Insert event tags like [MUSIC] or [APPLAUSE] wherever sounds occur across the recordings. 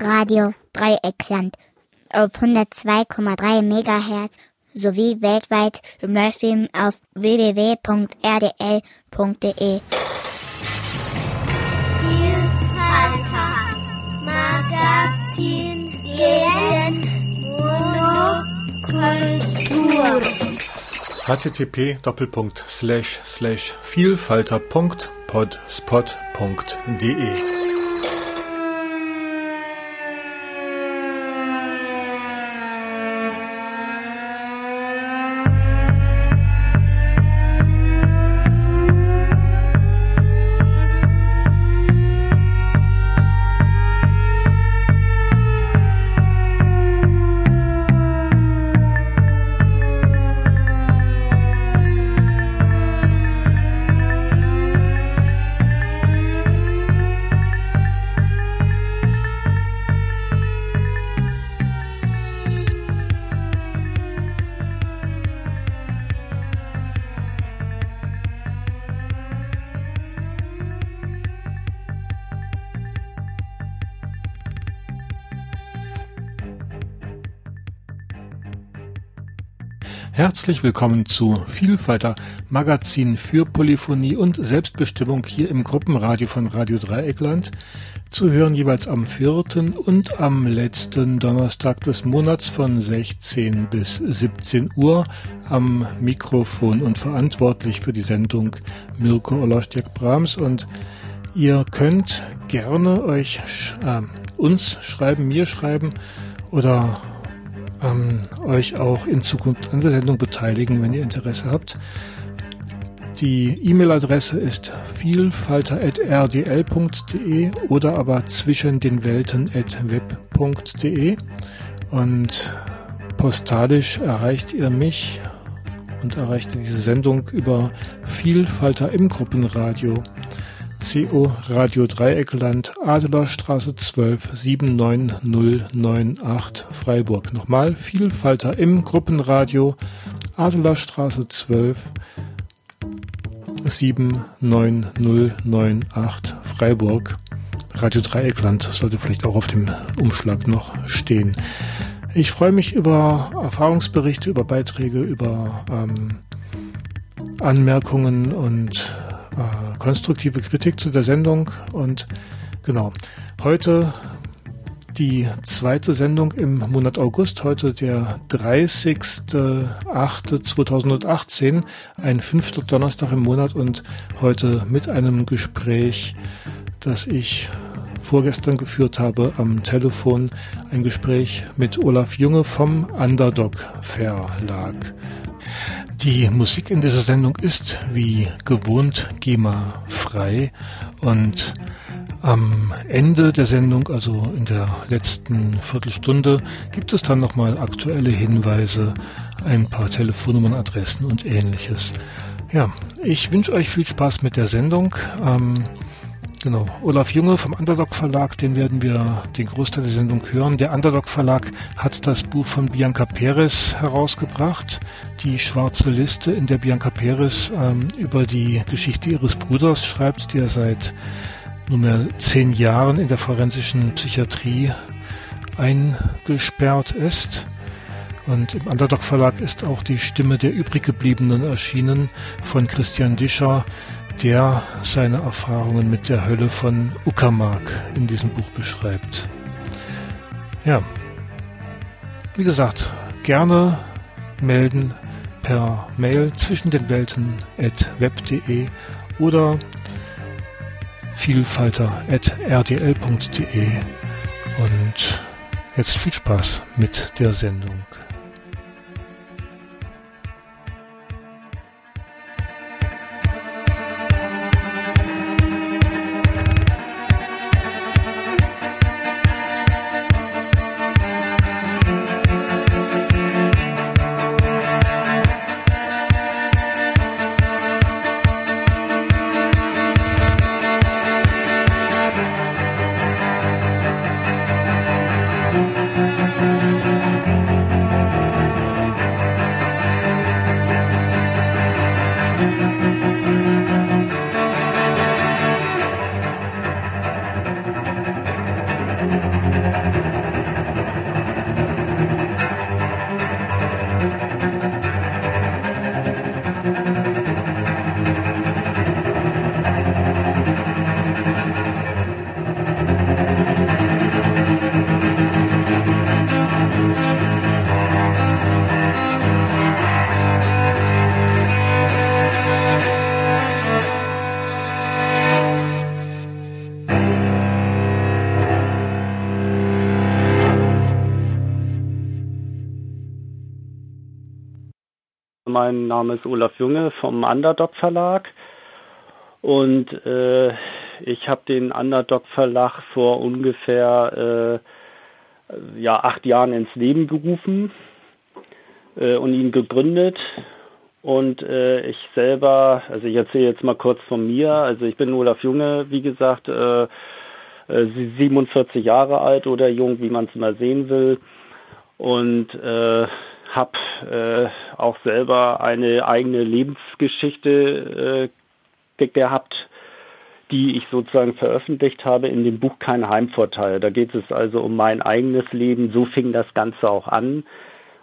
Radio Dreieckland auf 102,3 MHz sowie weltweit im Livestream auf www.rdl.de. Magazin gegen Monokultur http vielfalter.podspot.de Herzlich willkommen zu Vielfalter Magazin für Polyphonie und Selbstbestimmung hier im Gruppenradio von Radio Dreieckland. Zu hören jeweils am vierten und am letzten Donnerstag des Monats von 16 bis 17 Uhr am Mikrofon und verantwortlich für die Sendung Mirko Olostjak Brahms und ihr könnt gerne euch äh, uns schreiben, mir schreiben oder ähm, euch auch in Zukunft an der Sendung beteiligen, wenn ihr Interesse habt. Die E-Mail-Adresse ist vielfalter.rdl.de oder aber zwischen den Welten.web.de und postalisch erreicht ihr mich und erreicht diese Sendung über Vielfalter im Gruppenradio CO Radio Dreieckland, Adlerstraße 12 79098 Freiburg. Nochmal Vielfalter im Gruppenradio, Adlerstraße 12 79098 Freiburg. Radio Dreieckland sollte vielleicht auch auf dem Umschlag noch stehen. Ich freue mich über Erfahrungsberichte, über Beiträge, über ähm, Anmerkungen und äh, konstruktive Kritik zu der Sendung. Und genau, heute die zweite Sendung im Monat August, heute der 30.08.2018, ein fünfter Donnerstag im Monat und heute mit einem Gespräch, das ich vorgestern geführt habe am Telefon, ein Gespräch mit Olaf Junge vom Underdog Verlag. Die Musik in dieser Sendung ist wie gewohnt GEMA frei und am Ende der Sendung, also in der letzten Viertelstunde, gibt es dann nochmal aktuelle Hinweise, ein paar Telefonnummern, Adressen und ähnliches. Ja, ich wünsche euch viel Spaß mit der Sendung. Ähm, Genau, Olaf Junge vom Underdog Verlag, den werden wir den Großteil der Sendung hören. Der Underdog Verlag hat das Buch von Bianca Perez herausgebracht, die schwarze Liste, in der Bianca Perez ähm, über die Geschichte ihres Bruders schreibt, der seit nunmehr zehn Jahren in der forensischen Psychiatrie eingesperrt ist. Und im Underdog Verlag ist auch die Stimme der übriggebliebenen erschienen von Christian Discher, der seine Erfahrungen mit der Hölle von Uckermark in diesem Buch beschreibt. Ja, wie gesagt, gerne melden per Mail zwischen den Welten at web.de oder vielfalter at rdl.de und jetzt viel Spaß mit der Sendung. Mein Name ist Olaf Junge vom Underdog Verlag und äh, ich habe den Underdog Verlag vor ungefähr äh, ja acht Jahren ins Leben gerufen äh, und ihn gegründet und äh, ich selber, also ich erzähle jetzt mal kurz von mir. Also ich bin Olaf Junge, wie gesagt, äh, 47 äh, Jahre alt oder jung, wie man es mal sehen will. Und äh, habe äh, auch selber eine eigene Lebensgeschichte äh, gehabt, die ich sozusagen veröffentlicht habe in dem Buch Kein Heimvorteil. Da geht es also um mein eigenes Leben. So fing das Ganze auch an.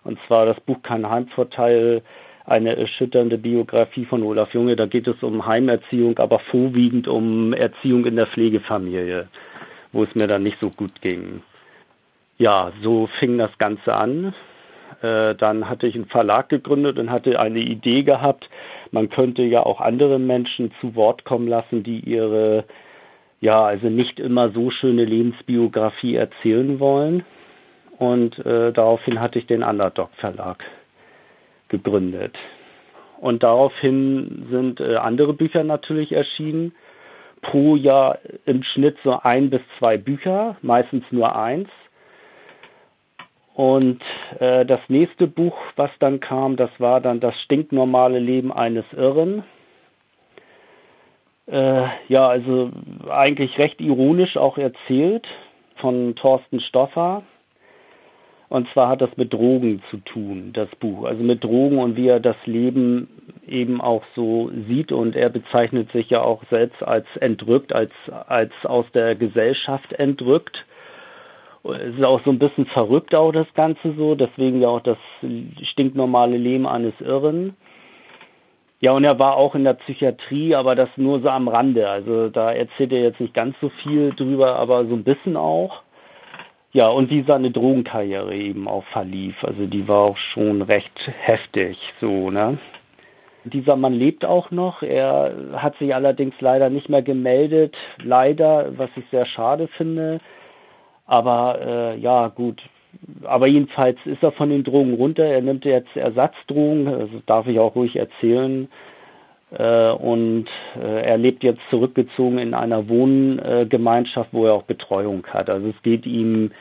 Und zwar das Buch Kein Heimvorteil eine erschütternde Biografie von Olaf Junge. Da geht es um Heimerziehung, aber vorwiegend um Erziehung in der Pflegefamilie, wo es mir dann nicht so gut ging. Ja, so fing das Ganze an. Äh, dann hatte ich einen Verlag gegründet und hatte eine Idee gehabt, man könnte ja auch andere Menschen zu Wort kommen lassen, die ihre, ja, also nicht immer so schöne Lebensbiografie erzählen wollen. Und äh, daraufhin hatte ich den Underdog Verlag gegründet. Und daraufhin sind äh, andere Bücher natürlich erschienen. Pro Jahr im Schnitt so ein bis zwei Bücher, meistens nur eins. Und äh, das nächste Buch, was dann kam, das war dann das stinknormale Leben eines Irren. Äh, ja, also eigentlich recht ironisch auch erzählt von Thorsten Stoffer. Und zwar hat das mit Drogen zu tun, das Buch. Also mit Drogen und wie er das Leben eben auch so sieht. Und er bezeichnet sich ja auch selbst als entrückt, als, als aus der Gesellschaft entrückt. Es ist auch so ein bisschen verrückt auch das Ganze so, deswegen ja auch das stinknormale Leben eines Irren. Ja, und er war auch in der Psychiatrie, aber das nur so am Rande. Also da erzählt er jetzt nicht ganz so viel drüber, aber so ein bisschen auch. Ja, und wie seine Drogenkarriere eben auch verlief. Also die war auch schon recht heftig, so, ne? Dieser Mann lebt auch noch. Er hat sich allerdings leider nicht mehr gemeldet. Leider, was ich sehr schade finde. Aber äh, ja, gut. Aber jedenfalls ist er von den Drogen runter. Er nimmt jetzt Ersatzdrogen. Das darf ich auch ruhig erzählen. Äh, und äh, er lebt jetzt zurückgezogen in einer Wohngemeinschaft, wo er auch Betreuung hat. Also es geht ihm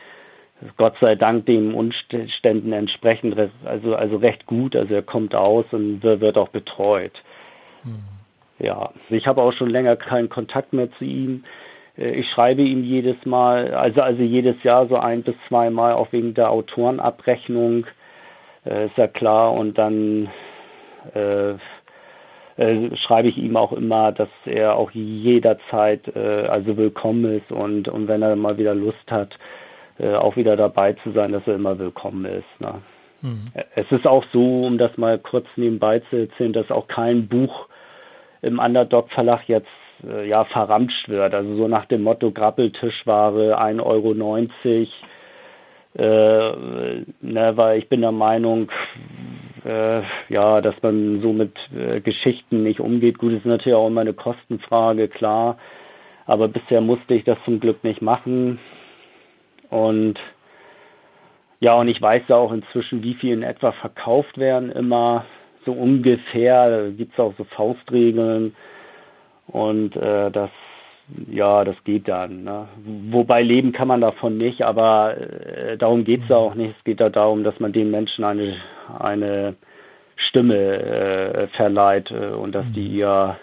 Gott sei Dank den Umständen entsprechend, also, also recht gut. Also er kommt aus und wird auch betreut. Mhm. Ja, ich habe auch schon länger keinen Kontakt mehr zu ihm. Äh, ich schreibe ihm jedes Mal, also, also jedes Jahr so ein bis zweimal, auch wegen der Autorenabrechnung, äh, ist ja klar. Und dann äh, äh, schreibe ich ihm auch immer, dass er auch jederzeit äh, also willkommen ist und, und wenn er mal wieder Lust hat, äh, auch wieder dabei zu sein, dass er immer willkommen ist. Ne? Mhm. Es ist auch so, um das mal kurz nebenbei zu erzählen, dass auch kein Buch im Underdog Verlag jetzt äh, ja verramscht wird. Also so nach dem Motto Grappeltischware 1,90 Euro. Äh, ne, weil ich bin der Meinung, äh, ja, dass man so mit äh, Geschichten nicht umgeht. Gut, ist natürlich auch immer eine Kostenfrage, klar. Aber bisher musste ich das zum Glück nicht machen. Und ja, und ich weiß ja auch inzwischen, wie viel in etwa verkauft werden, immer so ungefähr. Da gibt es auch so Faustregeln. Und äh, das, ja, das geht dann. Ne? Wobei leben kann man davon nicht, aber äh, darum geht es ja auch nicht. Es geht ja darum, dass man den Menschen eine, eine Stimme äh, verleiht äh, und dass die ihr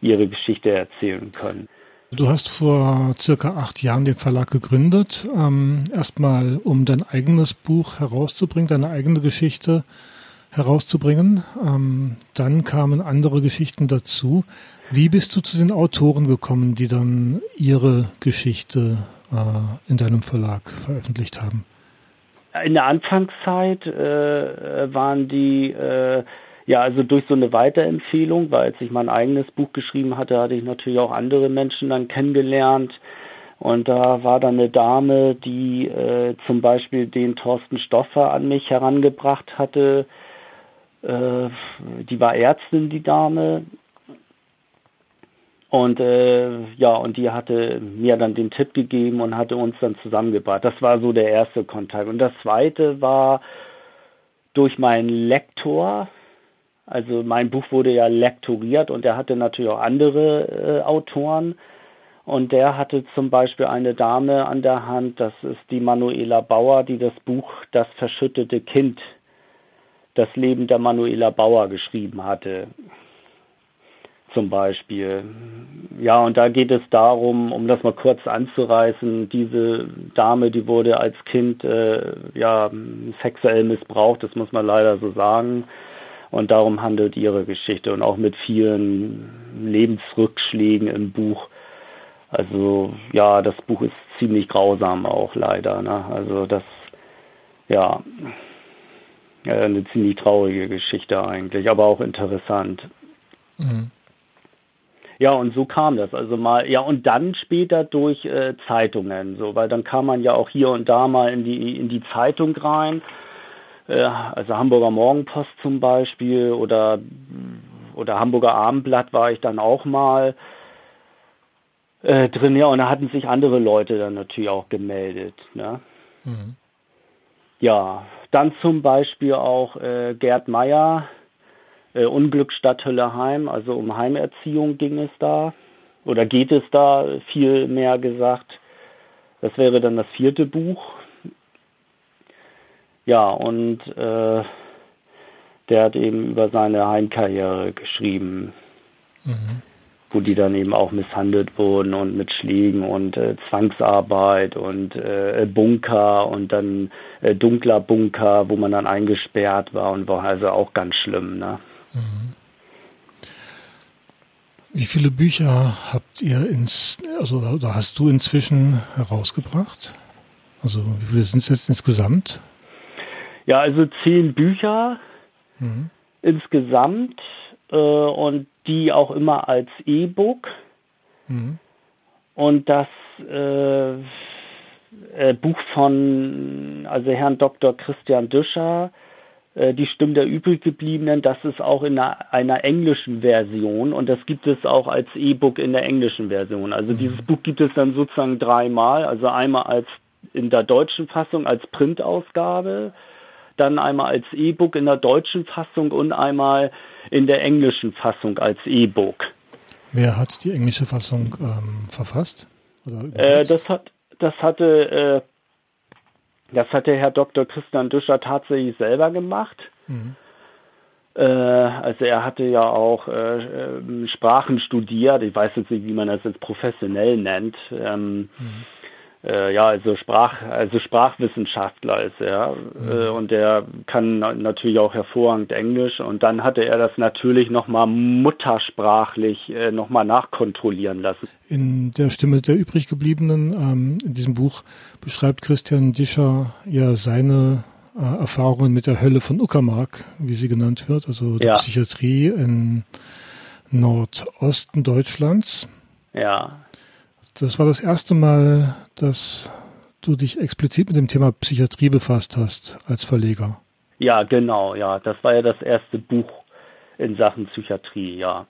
ihre Geschichte erzählen können. Du hast vor circa acht Jahren den Verlag gegründet, ähm, erstmal um dein eigenes Buch herauszubringen, deine eigene Geschichte herauszubringen. Ähm, dann kamen andere Geschichten dazu. Wie bist du zu den Autoren gekommen, die dann ihre Geschichte äh, in deinem Verlag veröffentlicht haben? In der Anfangszeit äh, waren die äh, ja, also durch so eine Weiterempfehlung, weil als ich mein eigenes Buch geschrieben hatte, hatte ich natürlich auch andere Menschen dann kennengelernt. Und da war dann eine Dame, die äh, zum Beispiel den Thorsten Stoffer an mich herangebracht hatte. Äh, die war Ärztin, die Dame. Und äh, ja, und die hatte mir dann den Tipp gegeben und hatte uns dann zusammengebracht. Das war so der erste Kontakt. Und das zweite war durch meinen Lektor, Also mein Buch wurde ja lektoriert und er hatte natürlich auch andere äh, Autoren. Und der hatte zum Beispiel eine Dame an der Hand, das ist die Manuela Bauer, die das Buch Das verschüttete Kind, das Leben der Manuela Bauer geschrieben hatte. Zum Beispiel. Ja, und da geht es darum, um das mal kurz anzureißen, diese Dame, die wurde als Kind äh, ja sexuell missbraucht, das muss man leider so sagen. Und darum handelt ihre Geschichte und auch mit vielen Lebensrückschlägen im Buch. Also ja, das Buch ist ziemlich grausam auch leider. Ne? Also das, ja, eine ziemlich traurige Geschichte eigentlich, aber auch interessant. Mhm. Ja, und so kam das. Also mal, ja, und dann später durch äh, Zeitungen, so, weil dann kam man ja auch hier und da mal in die, in die Zeitung rein. Äh, also Hamburger Morgenpost zum Beispiel oder, oder Hamburger Abendblatt war ich dann auch mal äh, drin, ja, und da hatten sich andere Leute dann natürlich auch gemeldet, ne? Mhm. Ja, dann zum Beispiel auch äh, Gerd Meyer, äh, Unglücksstadt Hölleheim, also um Heimerziehung ging es da. Oder geht es da viel mehr gesagt. Das wäre dann das vierte Buch. Ja, und äh, der hat eben über seine Heimkarriere geschrieben. Mhm wo die dann eben auch misshandelt wurden und mit Schlägen und äh, Zwangsarbeit und äh, Bunker und dann äh, dunkler Bunker, wo man dann eingesperrt war und war also auch ganz schlimm. Ne? Mhm. Wie viele Bücher habt ihr ins, also oder hast du inzwischen herausgebracht? Also wie viele sind es jetzt insgesamt? Ja, also zehn Bücher mhm. insgesamt äh, und die auch immer als E-Book. Mhm. Und das äh, äh, Buch von also Herrn Dr. Christian Düscher, äh, Die Stimmen der übriggebliebenen, das ist auch in einer, einer, englischen Version und das gibt es auch als E-Book in der englischen Version. Also mhm. dieses Buch gibt es dann sozusagen dreimal, also einmal als in der deutschen Fassung als Printausgabe, dann einmal als E-Book in der deutschen Fassung und einmal in der englischen Fassung als E-Book. Wer hat die englische Fassung ähm, verfasst? Äh, das hat das hatte äh, das hatte Herr Dr. Christian Düscher tatsächlich selber gemacht. Mhm. Äh, also er hatte ja auch äh, ähm, Sprachen studiert. Ich weiß jetzt nicht, wie man das jetzt professionell nennt. Ähm, mhm äh, ja, also Sprach, also Sprachwissenschaftler ist er mhm. äh, und der kann natürlich auch hervorragend Englisch und dann hatte er das natürlich nochmal muttersprachlich äh, nochmal nachkontrollieren lassen. In der Stimme der übriggebliebenen, ähm, in diesem Buch beschreibt Christian Discher ja seine äh, Erfahrungen mit der Hölle von Uckermark, wie sie genannt wird, also der ja. Psychiatrie in Nordosten Deutschlands. Ja. Das war das erste Mal, dass du dich explizit mit dem Thema Psychiatrie befasst hast als Verleger. Ja, genau, ja. Das war ja das erste Buch in Sachen Psychiatrie, ja.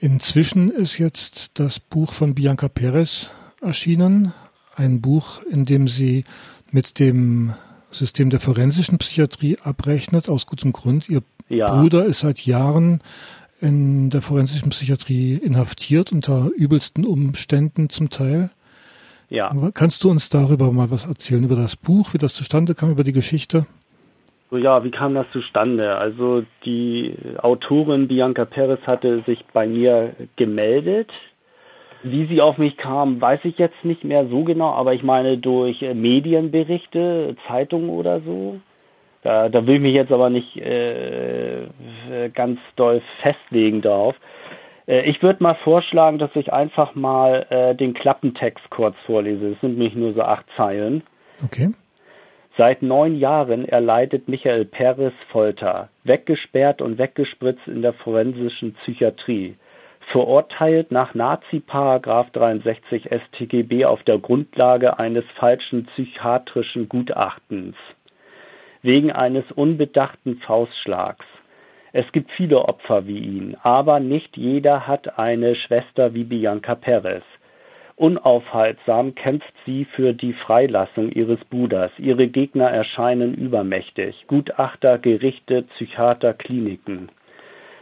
Inzwischen ist jetzt das Buch von Bianca Perez erschienen. Ein Buch, in dem sie mit dem System der forensischen Psychiatrie abrechnet, aus gutem Grund. Ihr ja. Bruder ist seit Jahren in der forensischen Psychiatrie inhaftiert unter übelsten Umständen zum Teil. Ja. Kannst du uns darüber mal was erzählen, über das Buch, wie das zustande kam, über die Geschichte? Ja, wie kam das zustande? Also die Autorin Bianca Perez hatte sich bei mir gemeldet. Wie sie auf mich kam, weiß ich jetzt nicht mehr so genau, aber ich meine durch Medienberichte, Zeitungen oder so. Da, da will ich mich jetzt aber nicht äh, ganz doll festlegen darauf. Äh, ich würde mal vorschlagen, dass ich einfach mal äh, den Klappentext kurz vorlese. Es sind nämlich nur so acht Zeilen. Okay. Seit neun Jahren erleidet Michael Peres Folter, weggesperrt und weggespritzt in der forensischen Psychiatrie. Verurteilt nach Nazi-Paragraph 63 StGB auf der Grundlage eines falschen psychiatrischen Gutachtens wegen eines unbedachten Faustschlags. Es gibt viele Opfer wie ihn, aber nicht jeder hat eine Schwester wie Bianca Perez. Unaufhaltsam kämpft sie für die Freilassung ihres Bruders. Ihre Gegner erscheinen übermächtig. Gutachter, Gerichte, Psychiater, Kliniken.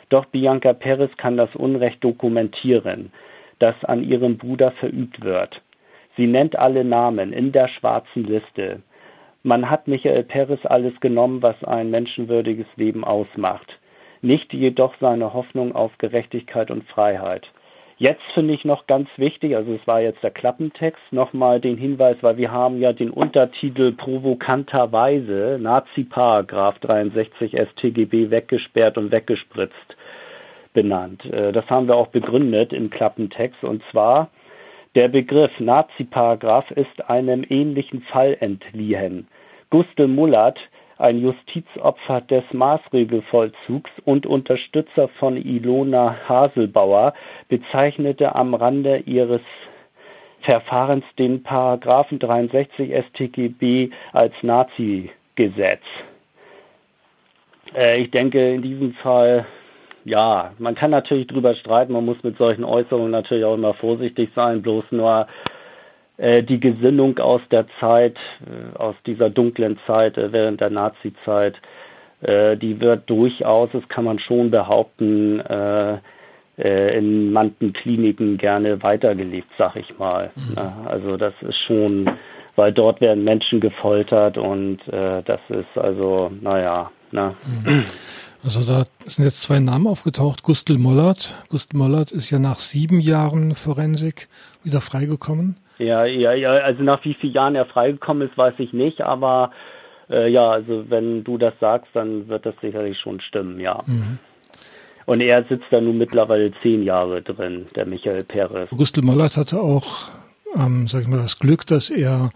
Doch Bianca Perez kann das Unrecht dokumentieren, das an ihrem Bruder verübt wird. Sie nennt alle Namen in der schwarzen Liste. Man hat Michael Perez alles genommen, was ein menschenwürdiges Leben ausmacht. Nicht jedoch seine Hoffnung auf Gerechtigkeit und Freiheit. Jetzt finde ich noch ganz wichtig, also es war jetzt der Klappentext, nochmal den Hinweis, weil wir haben ja den Untertitel provokanterweise Nazi-Paragraph 63 StGB weggesperrt und weggespritzt benannt. Äh, das haben wir auch begründet im Klappentext und zwar der Begriff Nazi-Paragraph ist einem ähnlichen Fall entliehen. Gustl Mullert ein Justizopfer des Maßregelvollzugs und Unterstützer von Ilona Haselbauer, bezeichnete am Rande ihres Verfahrens den Paragraphen 63 StGB als Nazi-Gesetz. Äh, ich denke, in diesem Fall, ja, man kann natürlich drüber streiten, man muss mit solchen Äußerungen natürlich auch immer vorsichtig sein, bloß nur die Gesinnung aus der Zeit, äh, aus dieser dunklen Zeit äh, während der Nazi-Zeit, die wird durchaus, das kann man schon behaupten, in manchen Kliniken gerne weitergelebt, sag ich mal. Mhm. Also das ist schon, weil dort werden Menschen gefoltert und das ist also, naja, na. Mhm. Also da sind jetzt zwei Namen aufgetaucht. Gustl Mollert. Gustl Mollert ist ja nach sieben Jahren Forensik wieder freigekommen. Ja, ja, ja, also nach wie vielen Jahren er freigekommen ist, weiß ich nicht, aber äh, ja, also wenn du das sagst, dann wird das sicherlich schon stimmen, ja. Mhm. Und er sitzt da nun mittlerweile zehn Jahre drin, der Michael Perez. Gustl Mollert hatte auch, ähm, sag ich mal, das Glück, dass er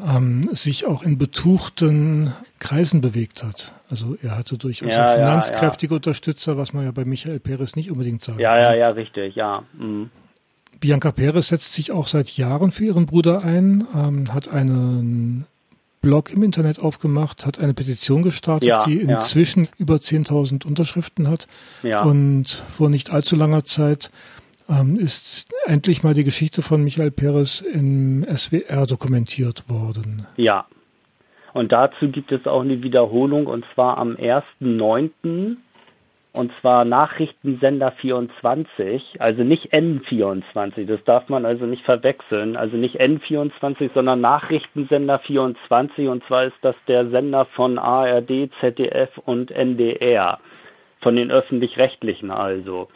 ähm, sich auch in betuchten Kreisen bewegt hat. Also er hatte durchaus ja, finanzkräftige ja, ja. Unterstützer, was man ja bei Michael Perez nicht unbedingt sagen ja, kann. Ja, ja, ja, richtig, ja. Mhm. Bianca Perez setzt sich auch seit Jahren für ihren Bruder ein, ähm, hat einen Blog im Internet aufgemacht, hat eine Petition gestartet, ja, die inzwischen ja. über 10.000 Unterschriften hat. Ja. Und vor nicht allzu langer Zeit ähm, ist endlich mal die Geschichte von Michael Perez im SWR dokumentiert worden. Ja. Und dazu gibt es auch eine Wiederholung und zwar am 1.9 und zwar Nachrichtensender 24, also nicht N24, das darf man also nicht verwechseln, also nicht N24, sondern Nachrichtensender 24 und zwar ist das der Sender von ARD, ZDF und NDR, von den öffentlich-rechtlichen also.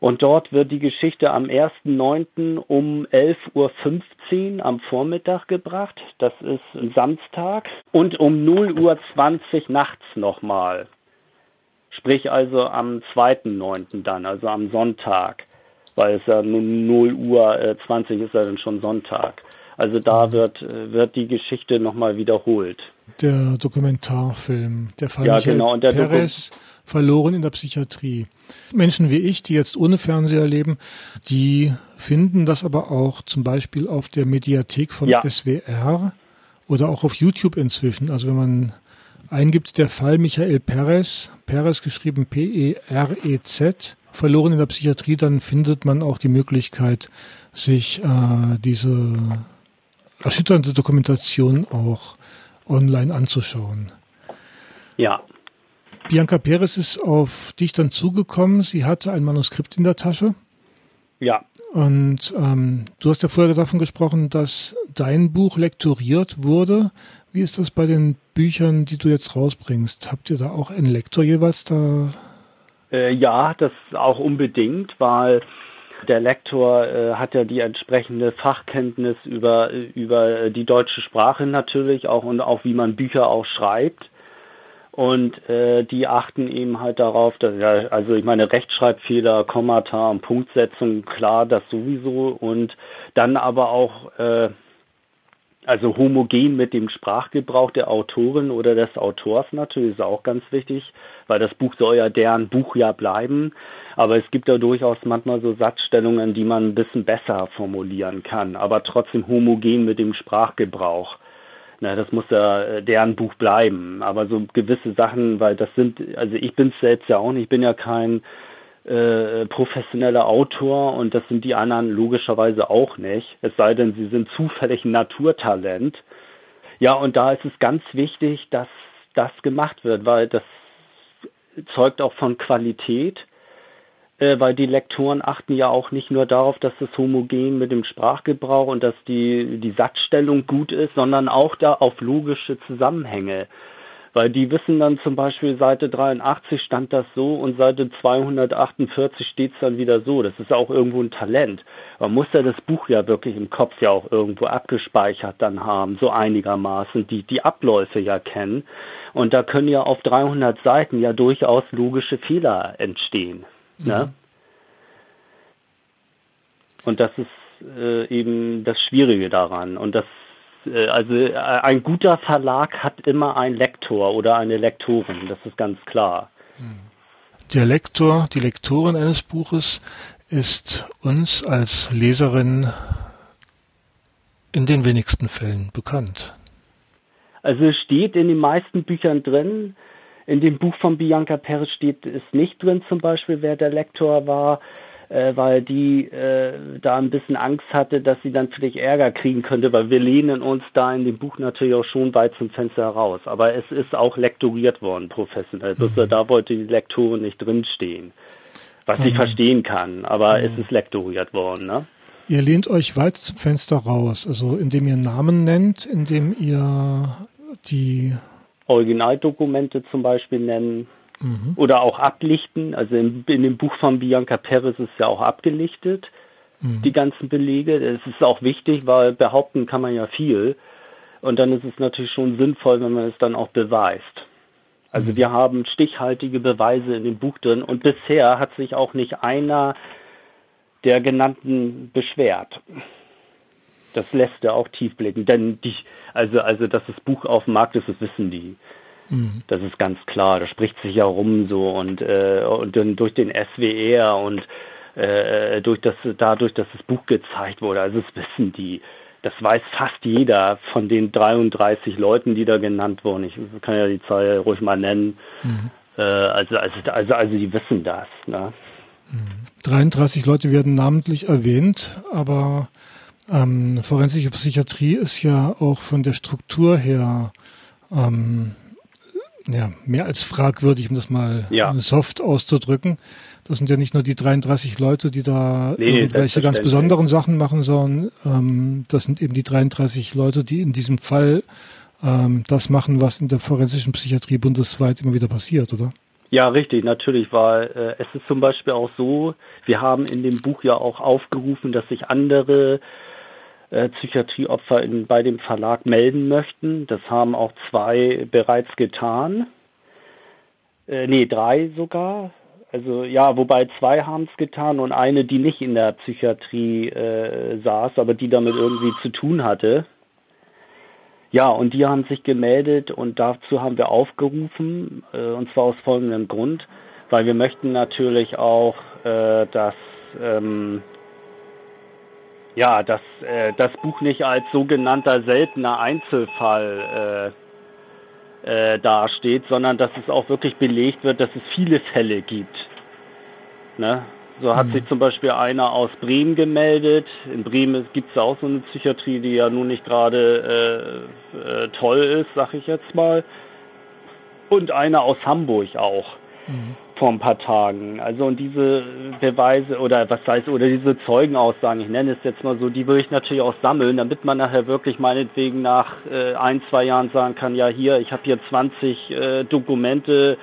Und dort wird die Geschichte am 1.9. um 11.15 Uhr am Vormittag gebracht. Das ist Samstag. Und um 0.20 Uhr nachts nochmal. Sprich also am 2.9. dann, also am Sonntag, weil es ja nun 0 Uhr äh, 20 ist ja dann schon Sonntag. Also da mhm. wird, äh, wird die Geschichte nochmal wiederholt. Der Dokumentarfilm, der Fall ja, Michael genau, und der Perez, Doku verloren in der Psychiatrie. Menschen wie ich, die jetzt ohne Fernseher leben, die finden das aber auch zum Beispiel auf der Mediathek von ja. SWR oder auch auf YouTube inzwischen. Also wenn man eingibt der Fall Michael Perez, Perez geschrieben P-E-R-E-Z, verloren in der Psychiatrie, dann findet man auch die Möglichkeit, sich äh, diese erschütternde Dokumentation auch online anzuschauen. Ja. Bianca Perez ist auf dich dann zugekommen. Sie hatte ein Manuskript in der Tasche. Ja. Und ähm, du hast ja vorher davon gesprochen, dass dein Buch lektoriert wurde. Wie ist das bei den Büchern, die du jetzt rausbringst? Habt ihr da auch einen Lektor jeweils da? Äh, ja, das auch unbedingt, weil der Lektor äh, hat ja die entsprechende Fachkenntnis über, über die deutsche Sprache natürlich auch und auch wie man Bücher auch schreibt. Und äh, die achten eben halt darauf, dass ja, also ich meine Rechtschreibfehler, Kommata und Punktsetzung, klar, das sowieso. Und dann aber auch äh, also homogen mit dem Sprachgebrauch der Autorin oder des Autors natürlich ist auch ganz wichtig, weil das Buch soll ja deren Buch ja bleiben. Aber es gibt da durchaus manchmal so Satzstellungen, die man ein bisschen besser formulieren kann, aber trotzdem homogen mit dem Sprachgebrauch. Na, das muss ja äh, deren Buch bleiben. Aber so gewisse Sachen, weil das sind, also ich bin es selbst ja auch nicht, ich bin ja kein äh, professioneller Autor und das sind die anderen logischerweise auch nicht. Es sei denn, sie sind zufällig ein Naturtalent. Ja, und da ist es ganz wichtig, dass das gemacht wird, weil das zeugt auch von Qualität, äh, weil die Lektoren achten ja auch nicht nur darauf, dass es homogen mit dem Sprachgebrauch und dass die, die Satzstellung gut ist, sondern auch da auf logische Zusammenhänge. Weil die wissen dann zum Beispiel, Seite 83 stand das so und Seite 248 steht es dann wieder so. Das ist auch irgendwo ein Talent. Man muss ja das Buch ja wirklich im Kopf ja auch irgendwo abgespeichert dann haben, so einigermaßen, die die Abläufe ja kennen. Und da können ja auf 300 Seiten ja durchaus logische Fehler entstehen. Mhm. Ne? Und das ist äh, eben das Schwierige daran. Und das also äh, ein guter Verlag hat immer einen Lektor oder eine Lektorin, das ist ganz klar. Der Lektor, die Lektorin eines Buches ist uns als Leserin in den wenigsten Fällen bekannt. Also es steht in den meisten Büchern drin. In dem Buch von Bianca Perez steht es nicht drin, zum Beispiel, wer der Lektor war äh, weil die äh, da ein bisschen Angst hatte, dass sie dann vielleicht Ärger kriegen könnte, weil wir lehnen uns da in dem Buch natürlich auch schon weit zum Fenster heraus. Aber es ist auch lektoriert worden, professionell. Mhm. Da wollte die Lektorin nicht drinstehen. Was mhm. ich verstehen kann, aber mhm. es ist lektoriert worden, ne? Ihr lehnt euch weit zum Fenster raus, also indem ihr Namen nennt, indem ihr die Originaldokumente zum Beispiel nennen mhm. oder auch ablichten. Also in, in, dem Buch von Bianca Perez ist ja auch abgelichtet, mhm. die ganzen Belege. Das ist auch wichtig, weil behaupten kann man ja viel. Und dann ist es natürlich schon sinnvoll, wenn man es dann auch beweist. Also mhm. wir haben stichhaltige Beweise in dem Buch drin und bisher hat sich auch nicht einer der genannten beschwert. Das lässt er auch tief blicken, denn die, also, also, dass das Buch auf dem Markt ist, das wissen die. Mhm. Das ist ganz klar. Das spricht sich ja rum so und, äh, und dann durch den SWR und äh, durch das, dadurch, dass das Buch gezeigt wurde. Also das wissen die. Das weiß fast jeder von den 33 Leuten, die da genannt wurden. Ich kann ja die Zahl ruhig mal nennen. Mhm. Äh, also, also, also, also die wissen das. Ne? 33 Leute werden namentlich erwähnt, aber ähm, forensische Psychiatrie ist ja auch von der Struktur her ähm, ja, mehr als fragwürdig, um das mal ja. soft auszudrücken. Das sind ja nicht nur die 33 Leute, die da nee, irgendwelche ganz besonderen Sachen machen, sondern ähm, das sind eben die 33 Leute, die in diesem Fall ähm, das machen, was in der forensischen Psychiatrie bundesweit immer wieder passiert, oder? Ja, richtig, natürlich, weil äh, es ist zum Beispiel auch so, wir haben in dem Buch ja auch aufgerufen, dass sich andere äh, Psychiatrieopfer in, bei dem Verlag melden möchten. Das haben auch zwei bereits getan. Äh, nee, drei sogar. Also ja, wobei zwei haben es getan und eine, die nicht in der Psychiatrie äh, saß, aber die damit irgendwie zu tun hatte. Ja, und die haben sich gemeldet und dazu haben wir aufgerufen, äh, und zwar aus folgendem Grund, weil wir möchten natürlich auch, äh, dass ähm, ja, dass äh, das Buch nicht als sogenannter seltener Einzelfall äh, äh, dasteht, sondern dass es auch wirklich belegt wird, dass es viele Fälle gibt. Ne? So hat mhm. sich zum Beispiel einer aus Bremen gemeldet. In Bremen gibt es auch so eine Psychiatrie, die ja nun nicht gerade äh, äh, toll ist, sag ich jetzt mal. Und einer aus Hamburg auch. Mhm vor ein paar Tagen. Also und diese Beweise oder was heißt oder diese Zeugenaussagen, ich nenne es jetzt mal so, die würde ich natürlich auch sammeln, damit man nachher wirklich meinetwegen nach äh, ein, zwei Jahren sagen kann, ja hier, ich habe hier 20 äh, Dokumente,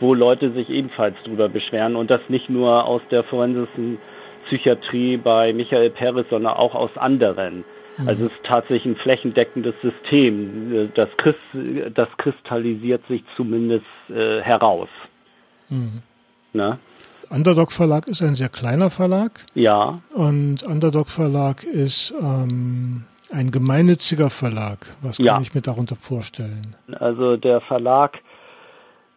wo Leute sich ebenfalls drüber beschweren und das nicht nur aus der forensischen Psychiatrie bei Michael Peres, sondern auch aus anderen. Mhm. Also es ist tatsächlich ein flächendeckendes System. Das, kristallisiert sich zumindest äh, heraus. Mhm. Underdog Verlag ist ein sehr kleiner Verlag. Ja. Und Underdog Verlag ist ähm, ein gemeinnütziger Verlag. Was kann ja. ich mir darunter vorstellen? Also der Verlag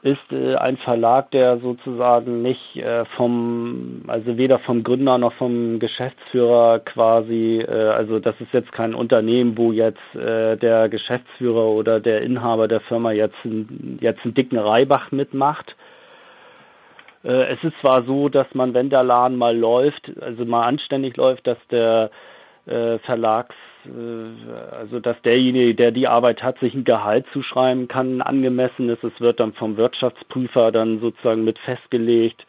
ist äh, ein Verlag, der sozusagen nicht äh, vom, also weder vom Gründer noch vom Geschäftsführer quasi, äh, also das ist jetzt kein Unternehmen, wo jetzt äh, der Geschäftsführer oder der Inhaber der Firma jetzt, jetzt einen dicken Reibach mitmacht, äh, es ist zwar so, dass man, wenn der Laden mal läuft, also mal anständig läuft, dass der äh, Verlags äh, also dass derjenige, der die Arbeit hat, sich ein Gehalt zuschreiben kann, ein angemessenes. Es wird dann vom Wirtschaftsprüfer dann sozusagen mit festgelegt.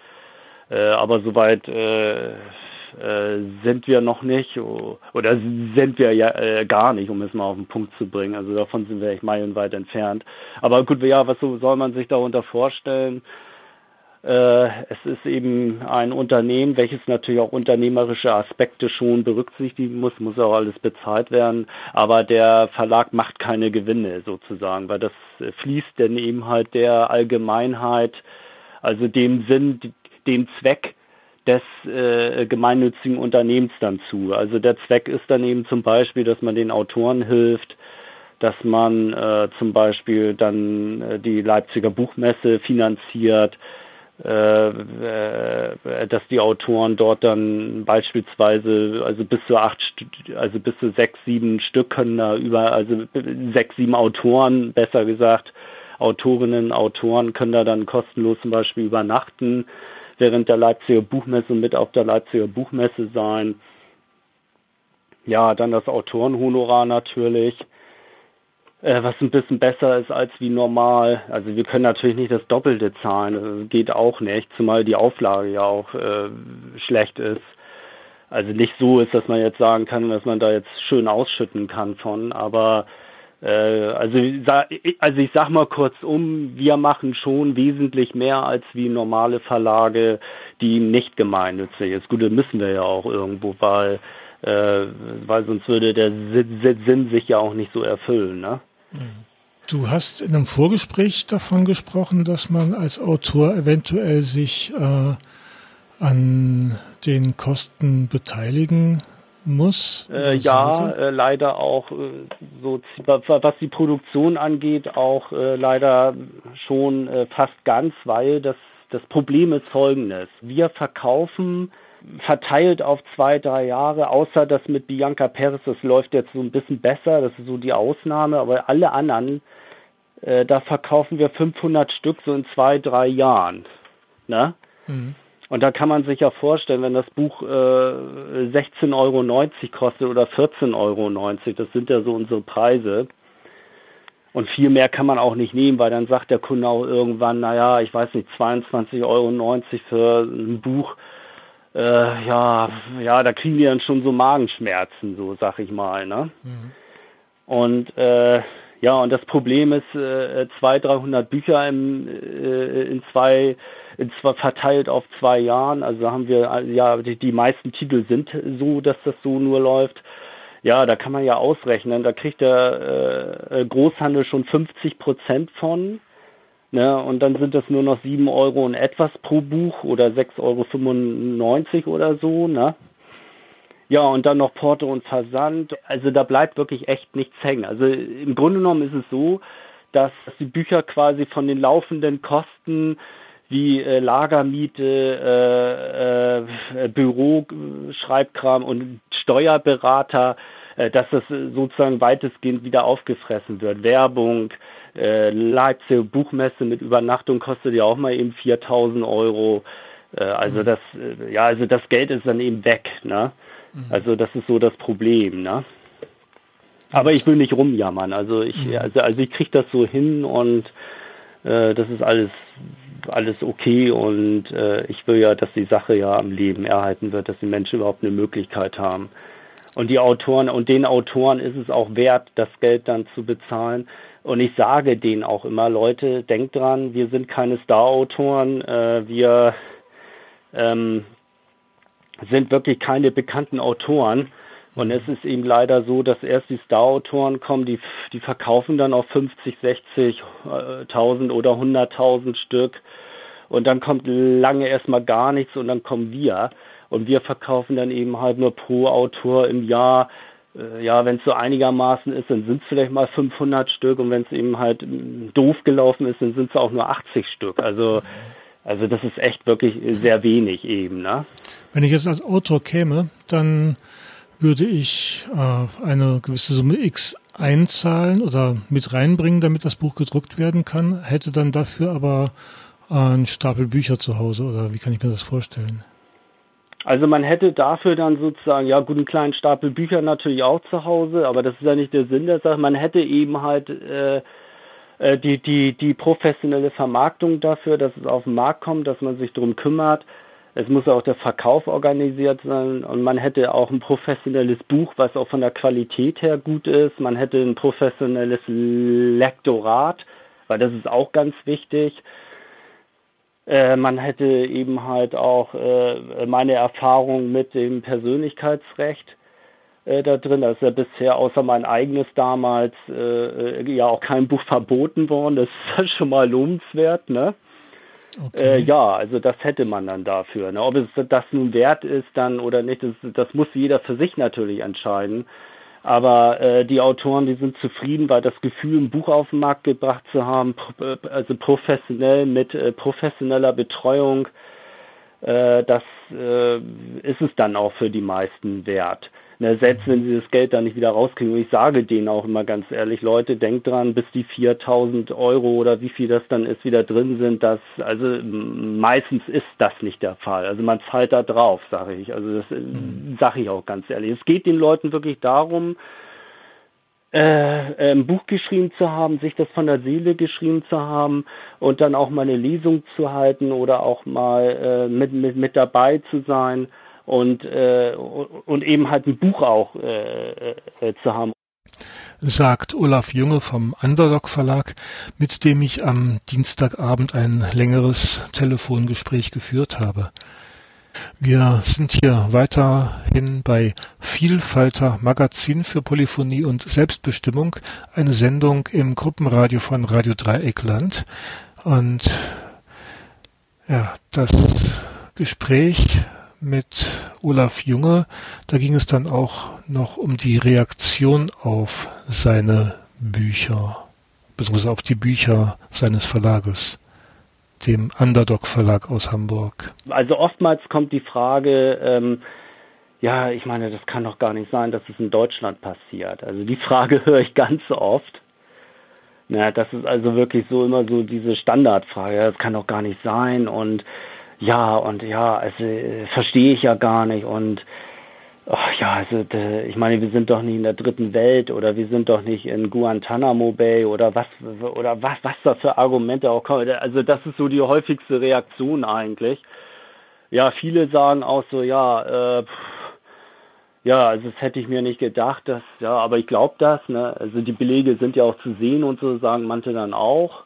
Äh, aber soweit äh, äh, sind wir noch nicht oder sind wir ja äh, gar nicht, um es mal auf den Punkt zu bringen. Also davon sind wir echt meilenweit entfernt. Aber gut, ja, was so soll man sich darunter vorstellen? Äh, es ist eben ein Unternehmen, welches natürlich auch unternehmerische Aspekte schon berücksichtigen muss, muss auch alles bezahlt werden, aber der Verlag macht keine Gewinne sozusagen, weil das fließt dann eben halt der Allgemeinheit, also dem Sinn, dem Zweck des äh, gemeinnützigen Unternehmens dann zu. Also der Zweck ist dann eben zum Beispiel, dass man den Autoren hilft, dass man äh, zum Beispiel dann äh, die Leipziger Buchmesse finanziert, dass die Autoren dort dann beispielsweise also bis zu acht also bis zu sechs sieben Stück können da über also sechs sieben Autoren besser gesagt Autorinnen Autoren können da dann kostenlos zum Beispiel übernachten während der Leipziger Buchmesse mit auf der Leipziger Buchmesse sein. Ja dann das Autorenhonorar natürlich äh, was ein bisschen besser ist als wie normal. Also wir können natürlich nicht das Doppelte zahlen, das geht auch nicht, zumal die Auflage ja auch äh, schlecht ist. Also nicht so ist, dass man jetzt sagen kann, dass man da jetzt schön ausschütten kann von, aber äh, also, also ich sag mal kurz um, wir machen schon wesentlich mehr als wie normale Verlage, die nicht gemeinnützig ist. Gut, das müssen wir ja auch irgendwo, weil äh, weil sonst würde der Sinn sich ja auch nicht so erfüllen. Ne? Du hast in einem Vorgespräch davon gesprochen, dass man als Autor eventuell sich äh, an den Kosten beteiligen muss? Äh, ja, äh, leider auch äh, so was die Produktion angeht, auch äh, leider schon äh, fast ganz, weil das das Problem ist folgendes: Wir verkaufen verteilt auf zwei, drei Jahre, außer das mit Bianca Perez, das läuft jetzt so ein bisschen besser, das ist so die Ausnahme, aber alle anderen, äh, da verkaufen wir 500 Stück so in zwei, drei Jahren. Ne? Mhm. Und da kann man sich ja vorstellen, wenn das Buch äh, 16,90 Euro kostet oder 14,90 Euro, das sind ja so unsere Preise. Und viel mehr kann man auch nicht nehmen, weil dann sagt der Kunde auch irgendwann, naja, ich weiß nicht, 22,90 Euro für ein Buch, äh, ja, ja, da kriegen die dann schon so Magenschmerzen, so sag ich mal, ne? Mhm. Und äh, ja, und das Problem ist, äh, 200, 300 Bücher im, äh, in zwei, in zwei, verteilt auf zwei Jahren. Also haben wir, ja, die, die meisten Titel sind so, dass das so nur läuft. Ja, da kann man ja ausrechnen, da kriegt der äh, Großhandel schon 50 Prozent von. Ne, und dann sind das nur noch sieben Euro und etwas pro Buch oder 6,95 Euro oder so, ne? Ja, und dann noch Porto und Versand. Also da bleibt wirklich echt nichts hängen. Also im Grunde genommen ist es so, dass die Bücher quasi von den laufenden Kosten wie äh, Lagermiete, äh, äh, Büro, Schreibkram und Steuerberater, äh, dass das sozusagen weitestgehend wieder aufgefressen wird. Werbung, äh, Leipzig Buchmesse mit Übernachtung kostet ja auch mal eben 4000 Euro. Äh, also mhm. das, äh, ja, also das Geld ist dann eben weg, ne? Mhm. Also das ist so das Problem, ne? Aber ich will nicht rumjammern. Also ich, mhm. also, also ich kriege das so hin und äh, das ist alles alles okay und äh, ich will ja, dass die Sache ja am Leben erhalten wird, dass die Menschen überhaupt eine Möglichkeit haben. Und die Autoren und den Autoren ist es auch wert, das Geld dann zu bezahlen. Und ich sage denen auch immer, Leute, denkt dran, wir sind keine Star-Autoren, äh, wir ähm, sind wirklich keine bekannten Autoren. Und es ist eben leider so, dass erst die Star-Autoren kommen, die, die verkaufen dann auf 50, 60.000 oder 100.000 Stück. Und dann kommt lange erstmal gar nichts und dann kommen wir. Und wir verkaufen dann eben halt nur pro Autor im Jahr äh, ja, wenn es so einigermaßen ist, dann sind es vielleicht mal 500 Stück und wenn es eben halt doof gelaufen ist, dann sind es auch nur 80 Stück. Also, also das ist echt wirklich sehr wenig eben. Ne? Wenn ich jetzt als Autor käme, dann würde ich äh, eine gewisse Summe X einzahlen oder mit reinbringen, damit das Buch gedruckt werden kann, hätte dann dafür aber äh, einen Stapel Bücher zu Hause oder wie kann ich mir das vorstellen? Also man hätte dafür dann sozusagen, ja gut, einen kleinen Stapel Bücher natürlich auch zu Hause, aber das ist ja nicht der Sinn der Sache. Man hätte eben halt äh, äh, die, die, die professionelle Vermarktung dafür, dass es auf den Markt kommt, dass man sich darum kümmert. Es muss auch der Verkauf organisiert sein und man hätte auch ein professionelles Buch, was auch von der Qualität her gut ist. Man hätte ein professionelles Lektorat, weil das ist auch ganz wichtig. Äh, man hätte eben halt auch äh, meine Erfahrung mit dem Persönlichkeitsrecht äh, da drin. Da ist ja bisher außer mein eigenes damals äh, ja auch kein Buch verboten worden. Das ist [LAUGHS] ja schon mal lobenswert, ne? Okay. Äh, ja, also das hätte man dann dafür. Ne? Ob es das nun wert ist dann oder nicht, das, das muss jeder für sich natürlich entscheiden. Aber äh, die Autoren, die sind zufrieden, weil das Gefühl, ein Buch auf den Markt gebracht zu haben, äh, also professionell mit äh, professioneller Betreuung, äh, das äh, ist es dann auch für die meisten wert. Ne, selbst wenn sie das Geld dann nicht wieder rauskriegen. Und ich sage denen auch immer ganz ehrlich, Leute, denkt dran, bis die 4000 Euro oder wie viel das dann ist, wieder drin sind, das, also meistens ist das nicht der Fall. Also man zahlt da drauf, sage ich. Also das mhm. sage ich auch ganz ehrlich. Es geht den Leuten wirklich darum, äh, ein Buch geschrieben zu haben, sich das von der Seele geschrieben zu haben und dann auch mal eine Lesung zu halten oder auch mal äh, mit, mit, mit dabei zu sein und, äh, und eben halt ein Buch auch äh, äh, zu haben. Sagt Olaf Junge vom Underdog Verlag, mit dem ich am Dienstagabend ein längeres Telefongespräch geführt habe. Wir sind hier weiterhin bei Vielfalter Magazin für Polyphonie und Selbstbestimmung, eine Sendung im Gruppenradio von Radio Dreieckland. Und ja, das Gespräch mit Olaf Junge. Da ging es dann auch noch um die Reaktion auf seine Bücher, beziehungsweise auf die Bücher seines Verlages, dem Underdog Verlag aus Hamburg. Also oftmals kommt die Frage, ähm, ja, ich meine, das kann doch gar nicht sein, dass es in Deutschland passiert. Also die Frage [LAUGHS] höre ich ganz oft. Ja, das ist also wirklich so immer so diese Standardfrage. Das kann doch gar nicht sein und ja und ja, also äh, verstehe ich ja gar nicht und ach ja, also ich meine, wir sind doch nicht in der dritten Welt oder wir sind doch nicht in Guantanamo Bay oder was oder was was da für Argumente auch kommen. Also das ist so die häufigste Reaktion eigentlich. Ja, viele sagen auch so, ja, äh, ja, also das hätte ich mir nicht gedacht, dass ja, aber ich glaube das, ne? Also die Belege sind ja auch zu sehen und so sagen manche dann auch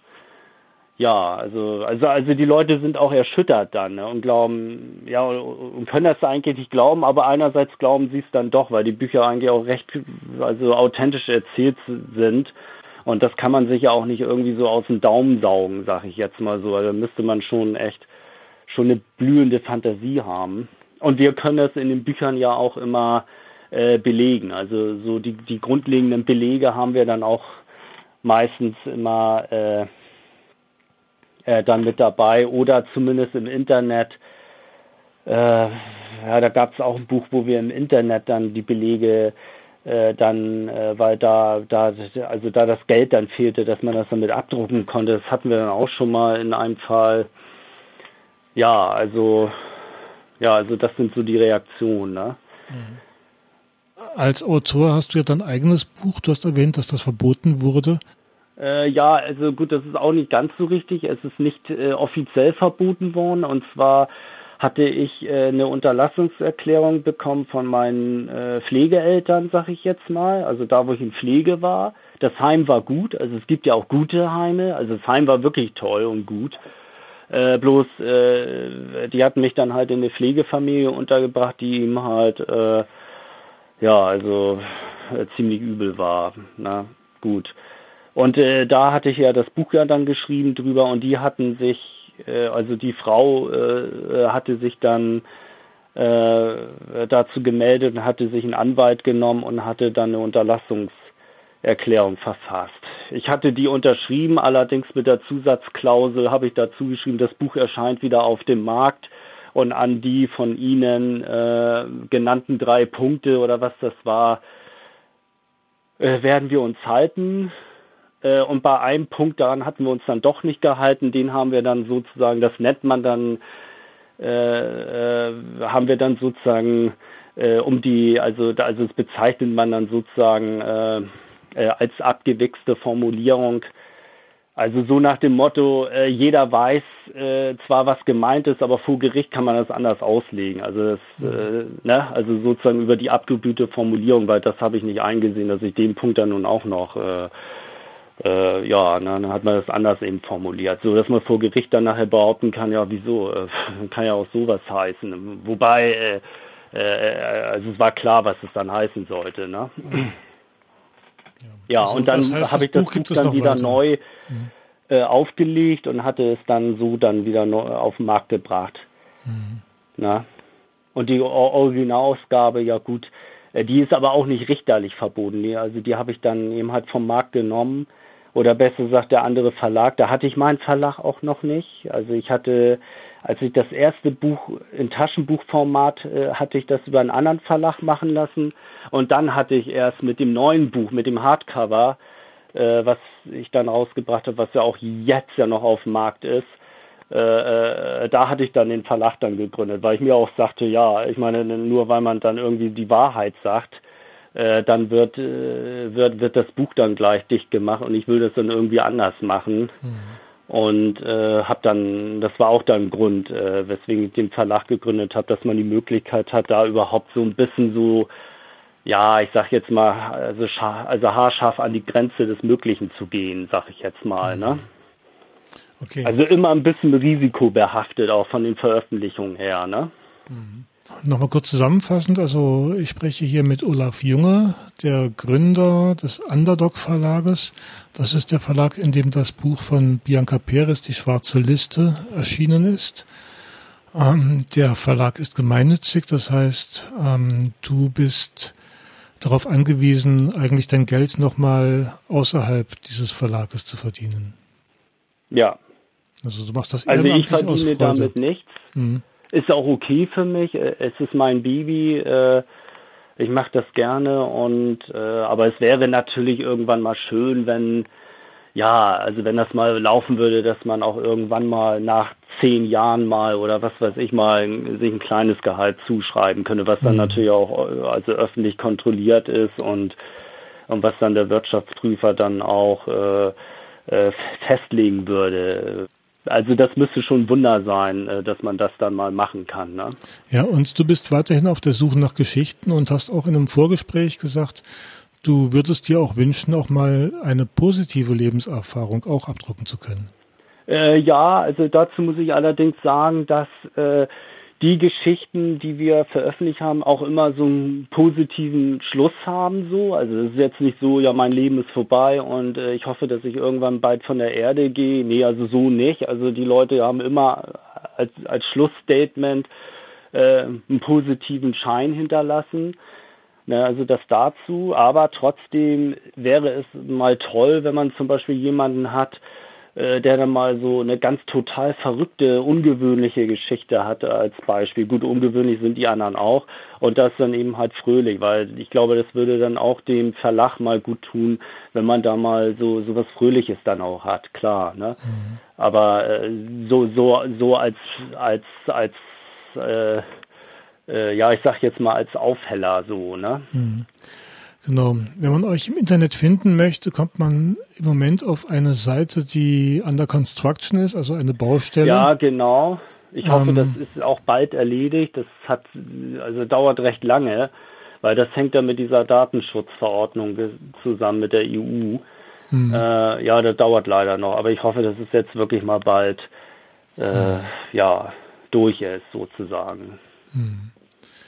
ja, also, also, also die Leute sind auch erschüttert dann ne, und glauben, ja, und können das eigentlich nicht glauben, aber einerseits glauben sie es dann doch, weil die Bücher eigentlich auch recht, also authentisch erzählt sind. Und das kann man sich ja auch nicht irgendwie so aus dem Daumen saugen, sag ich jetzt mal so. Also da müsste man schon echt schon eine blühende Fantasie haben. Und wir können das in den Büchern ja auch immer äh, belegen. Also so die, die grundlegenden Belege haben wir dann auch meistens immer äh, äh, dann mit dabei oder zumindest im Internet. Äh, ja, da gab es auch ein Buch, wo wir im Internet dann die Belege äh, dann, äh, weil da, da, also da das Geld dann fehlte, dass man das dann mit abdrucken konnte, das hatten wir dann auch schon mal in einem Fall. Ja, also, ja, also das sind so die Reaktionen, ne? Mhm. Als Autor hast du ja dein eigenes Buch, du hast erwähnt, dass das verboten wurde. Äh, ja, also gut, das ist auch nicht ganz so richtig. Es ist nicht äh, offiziell verboten worden. Und zwar hatte ich äh, eine Unterlassungserklärung bekommen von meinen äh, Pflegeeltern, sag ich jetzt mal. Also da, wo ich in Pflege war. Das Heim war gut. Also es gibt ja auch gute Heime. Also das Heim war wirklich toll und gut. Äh, bloß, äh, die hatten mich dann halt in eine Pflegefamilie untergebracht, die ihm halt, äh, ja, also äh, ziemlich übel war. Na, gut. Und äh, da hatte ich ja das Buch ja dann geschrieben drüber und die hatten sich, äh, also die Frau äh, hatte sich dann äh, dazu gemeldet und hatte sich einen Anwalt genommen und hatte dann eine Unterlassungserklärung verfasst. Ich hatte die unterschrieben, allerdings mit der Zusatzklausel habe ich dazu geschrieben, das Buch erscheint wieder auf dem Markt und an die von Ihnen äh, genannten drei Punkte oder was das war, äh, werden wir uns halten. Äh, und bei einem Punkt daran hatten wir uns dann doch nicht gehalten. Den haben wir dann sozusagen, das nennt man dann äh, äh, haben wir dann sozusagen äh, um die, also, also das bezeichnet man dann sozusagen äh, äh, als abgewichste Formulierung. Also so nach dem Motto, jeder weiß zwar, was gemeint ist, aber vor Gericht kann man das anders auslegen. Also das, ne, also sozusagen über die abgebühte Formulierung, weil das habe ich nicht eingesehen, dass ich den Punkt dann nun auch noch äh, ja, dann hat man das anders eben formuliert, so dass man vor Gericht dann nachher behaupten kann, ja, wieso, äh, [LAUGHS] kann ja auch sowas heißen. Wobei, äh, äh, also es war klar, was es dann heißen sollte, ne? Ja, Also und dann das heißt, habe ich das Buch Buch dann wieder weiter. neu äh, aufgelegt und hatte es dann so dann wieder neu auf den Markt gebracht. Na? Und die Originalausgabe, ja gut, äh, die ist aber auch nicht richterlich verboten. Also die habe ich dann eben halt vom Markt genommen. Oder besser gesagt, der andere Verlag. Da hatte ich meinen Verlag auch noch nicht. Also ich hatte, als ich das erste Buch in Taschenbuchformat äh, hatte ich das über einen anderen Verlag machen lassen. Und dann hatte ich erst mit dem neuen Buch, mit dem Hardcover, äh, was ich dann rausgebracht habe, was ja auch jetzt ja noch auf dem Markt ist, äh, äh, da hatte ich dann den Verlag dann gegründet, weil ich mir auch sagte, ja, ich meine, nur weil man dann irgendwie die Wahrheit sagt, äh, dann wird, äh, wird, wird das Buch dann gleich dicht gemacht und ich will das dann irgendwie anders machen. Und äh, habe dann, das war auch dann ein Grund, äh, weswegen ich den Verlag gegründet habe, dass man die Möglichkeit hat, da überhaupt so ein bisschen so, ja, ich sag jetzt mal, also, also haarscharf an die Grenze des Möglichen zu gehen, sag ich jetzt mal, ne? Okay. Also immer ein bisschen risikobehaftet, auch von den Veröffentlichungen her, ne? Nochmal kurz zusammenfassend, also ich spreche hier mit Olaf Junge, der Gründer des Underdog Verlages. Das ist der Verlag, in dem das Buch von Bianca Perez, Die schwarze Liste, erschienen ist. Ähm, der Verlag ist gemeinnützig, das heißt, ähm, du bist darauf angewiesen, eigentlich dein Geld nochmal außerhalb dieses Verlages zu verdienen. Ja. Also du machst das Also ich ehrenamtlich aus verdiene Freude. damit nichts. Mhm. Ist auch okay für mich. Äh, Es ist mein Baby. äh, Ich mache das gerne und äh, aber es wäre natürlich irgendwann mal schön, wenn ja, also wenn das mal laufen würde, dass man auch irgendwann mal nach zehn Jahren mal oder was weiß ich mal sich ein kleines Gehalt zuschreiben könnte, was dann natürlich auch also öffentlich kontrolliert ist und und was dann der Wirtschaftsprüfer dann auch äh, äh, festlegen würde. Also das müsste schon ein Wunder sein, äh, dass man das dann mal machen kann. Ne? Ja, und du bist weiterhin auf der Suche nach Geschichten und hast auch in einem Vorgespräch gesagt, du würdest dir auch wünschen, auch mal eine positive Lebenserfahrung auch abdrucken zu können. Äh, ja, also dazu muss ich allerdings sagen, dass äh, die Geschichten, die wir veröffentlicht haben, auch immer so einen positiven Schluss haben. So, also es ist jetzt nicht so, ja, mein Leben ist vorbei und äh, ich hoffe, dass ich irgendwann bald von der Erde gehe. Nee, also so nicht. Also die Leute haben immer als als Schlussstatement äh, einen positiven Schein hinterlassen. Ne, also das dazu, aber trotzdem wäre es mal toll, wenn man zum Beispiel jemanden hat, der dann mal so eine ganz total verrückte, ungewöhnliche Geschichte hatte als Beispiel. Gut, ungewöhnlich sind die anderen auch und das dann eben halt fröhlich, weil ich glaube, das würde dann auch dem Verlag mal gut tun, wenn man da mal so so was Fröhliches dann auch hat, klar. Ne? Aber äh, so so so als als als äh, äh, ja, ich sag jetzt mal als Aufheller so, ne? Genau. Wenn man euch im Internet finden möchte, kommt man im Moment auf eine Seite, die under construction ist, also eine Baustelle. Ja, genau. Ich hoffe, Ähm. das ist auch bald erledigt. Das hat also dauert recht lange, weil das hängt ja mit dieser Datenschutzverordnung zusammen mit der EU. Äh, ja, das dauert leider noch, aber ich hoffe, dass es jetzt wirklich mal bald äh, ja durch ist sozusagen.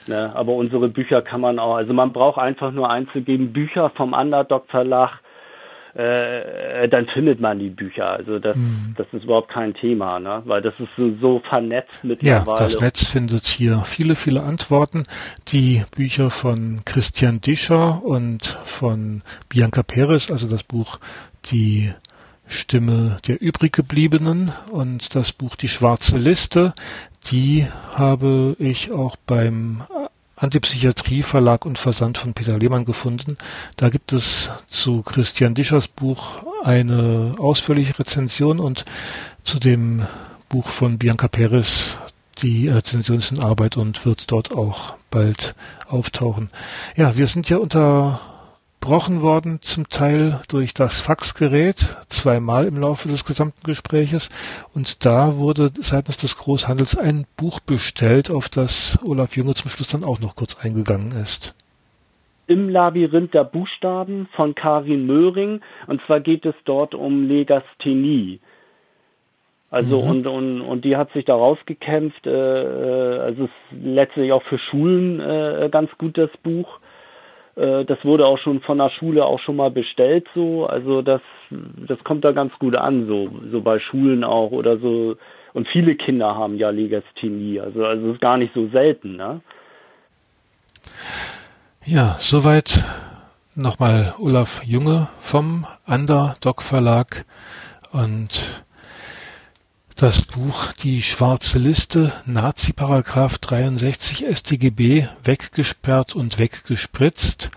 Ne, aber unsere Bücher kann man auch, also man braucht einfach nur einzugeben, Bücher vom Underdog Verlag, äh, dann findet man die Bücher. Also das, das ist überhaupt kein Thema, ne? Weil das ist so, so vernetzt Ja, mittlerweile. das Netz findet hier viele, viele Antworten. Die Bücher von Christian Discher und von Bianca Perez, also das Buch Die Stimme der übriggebliebenen und das Buch Die schwarze Liste, die habe ich auch beim Antipsychiatrie Verlag und Versand von Peter Lehmann gefunden. Da gibt es zu Christian Dischers Buch eine ausführliche Rezension und zu dem Buch von Bianca Perez die Rezension ist in Arbeit und wird dort auch bald auftauchen. Ja, wir sind ja unterbrochen worden zum Teil durch das Faxgerät, zweimal im Laufe des gesamten Gespräches. Und da wurde seitens des Großhandels ein Buch bestellt, auf das Olaf Junge zum Schluss dann auch noch kurz eingegangen ist. Im Labyrinth der Buchstaben von Karin Möhring. Und zwar geht es dort um Legasthenie. Also mhm. und, und, und die hat sich da rausgekämpft. Äh, äh, also es ist letztlich auch für Schulen äh, ganz gut das Buch. Äh, das wurde auch schon von der Schule auch schon mal bestellt so. Also das das kommt da ganz gut an so so bei Schulen auch oder so. Und viele Kinder haben ja Legasthenie. Also also ist gar nicht so selten, ne? Ja, soweit nochmal Olaf Junge vom Underdog Verlag und das Buch Die schwarze Liste, Nazi-Paragraph 63 StGB, weggesperrt und weggespritzt,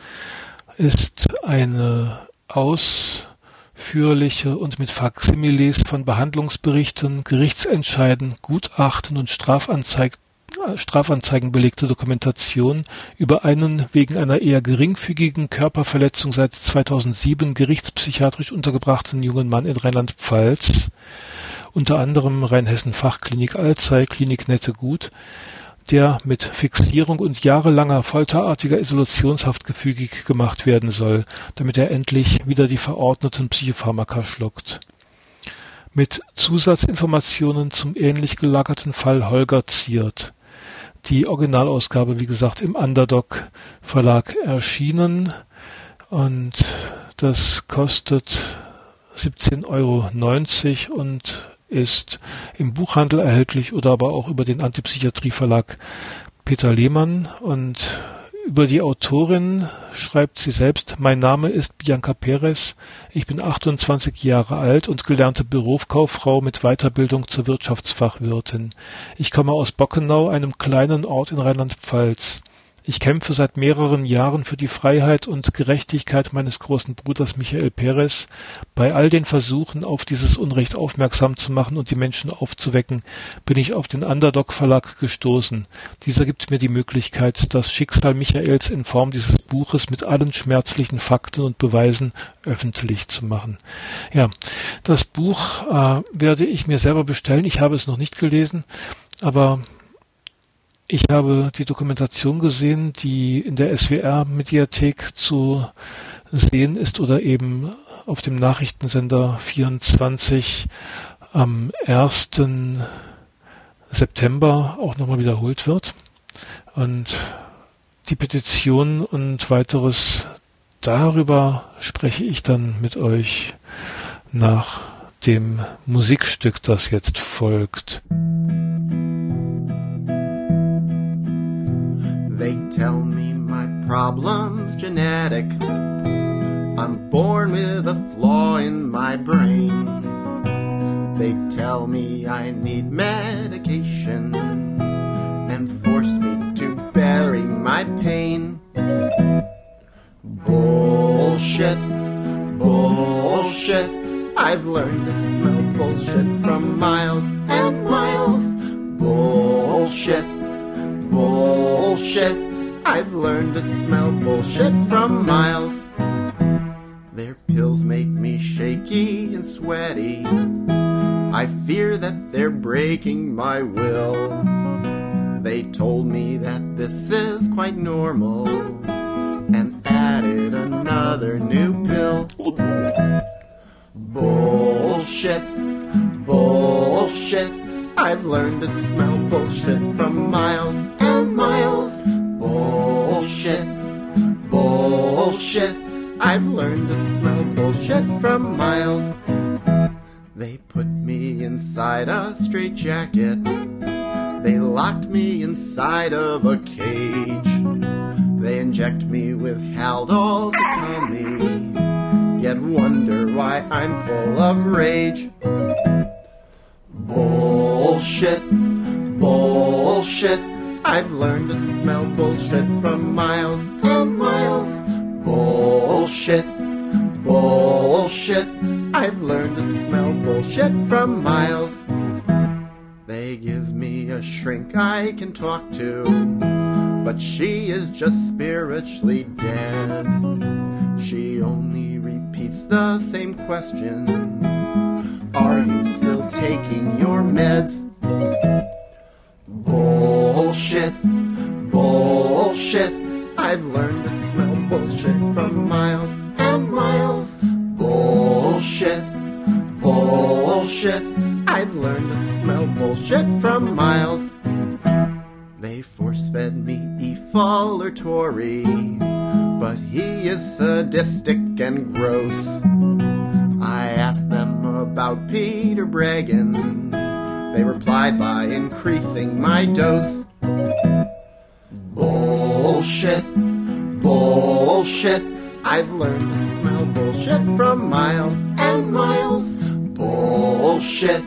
ist eine ausführliche und mit Faksimiles von Behandlungsberichten, Gerichtsentscheiden, Gutachten und Strafanzeigen Strafanzeigen belegte Dokumentation über einen wegen einer eher geringfügigen Körperverletzung seit 2007 gerichtspsychiatrisch untergebrachten jungen Mann in Rheinland-Pfalz unter anderem Rheinhessen-Fachklinik Alzey, Klinik Nette Gut, der mit Fixierung und jahrelanger folterartiger Isolationshaft gefügig gemacht werden soll, damit er endlich wieder die verordneten Psychopharmaka schluckt. Mit Zusatzinformationen zum ähnlich gelagerten Fall Holger Ziert. Die Originalausgabe, wie gesagt, im Underdog Verlag erschienen und das kostet 17,90 Euro und ist im Buchhandel erhältlich oder aber auch über den Antipsychiatrie-Verlag Peter Lehmann und über die Autorin schreibt sie selbst, mein Name ist Bianca Perez, ich bin 28 Jahre alt und gelernte Bürokauffrau mit Weiterbildung zur Wirtschaftsfachwirtin. Ich komme aus Bockenau, einem kleinen Ort in Rheinland-Pfalz. Ich kämpfe seit mehreren Jahren für die Freiheit und Gerechtigkeit meines großen Bruders Michael Perez. Bei all den Versuchen, auf dieses Unrecht aufmerksam zu machen und die Menschen aufzuwecken, bin ich auf den Underdog Verlag gestoßen. Dieser gibt mir die Möglichkeit, das Schicksal Michaels in Form dieses Buches mit allen schmerzlichen Fakten und Beweisen öffentlich zu machen. Ja, das Buch äh, werde ich mir selber bestellen. Ich habe es noch nicht gelesen, aber ich habe die Dokumentation gesehen, die in der SWR-Mediathek zu sehen ist oder eben auf dem Nachrichtensender 24 am 1. September auch nochmal wiederholt wird. Und die Petition und weiteres darüber spreche ich dann mit euch nach dem Musikstück, das jetzt folgt. They tell me my problem's genetic. I'm born with a flaw in my brain. They tell me I need medication and force me to bury my pain. Bullshit, bullshit. I've learned to smell bullshit from miles and miles. Bullshit bullshit. I've learned to smell bullshit from miles. Their pills make me shaky and sweaty. I fear that they're breaking my will. They told me that this is quite normal and added another new pill. Bullshit, bullshit. I've learned to smell bullshit from miles miles. Bullshit, bullshit. I've learned to smell bullshit from miles. They put me inside a straitjacket. They locked me inside of a cage. They inject me with Haldol to calm me. Yet wonder why I'm full of rage. Bullshit, bullshit. I've learned to smell bullshit from miles and miles. Bullshit, bullshit. I've learned to smell bullshit from miles. They give me a shrink I can talk to, but she is just spiritually dead. She only repeats the same question Are you still taking your meds? Bullshit, bullshit. I've learned to smell bullshit from miles and miles. Bullshit, bullshit. I've learned to smell bullshit from miles. They force fed me Efall or Tory, but he is sadistic and gross. I asked them about Peter Bregan. They replied by increasing my dose. Bullshit, bullshit. I've learned to smell bullshit from miles and miles. Bullshit,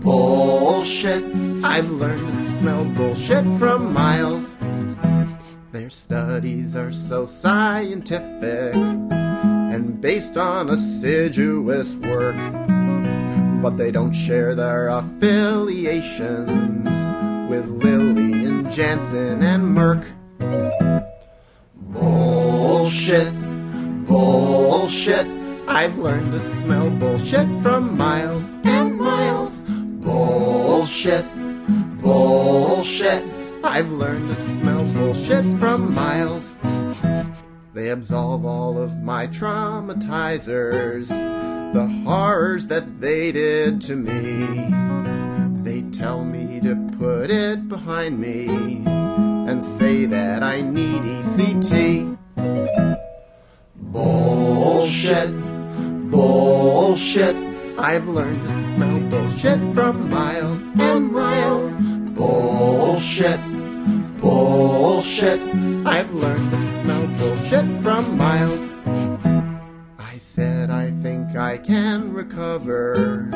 bullshit. I've learned to smell bullshit from miles. Their studies are so scientific and based on assiduous work, but they don't share their affiliations with Lilly and Jansen and Merck. Bullshit, bullshit. I've learned to smell bullshit from miles and miles. Bullshit, bullshit. I've learned to smell bullshit from miles. They absolve all of my traumatizers, the horrors that they did to me. They tell me to put it behind me and say that I need ECT. Bullshit, bullshit. I've learned to smell bullshit from miles and miles. Bullshit, bullshit. I've learned to smell bullshit from miles. I said I think I can recover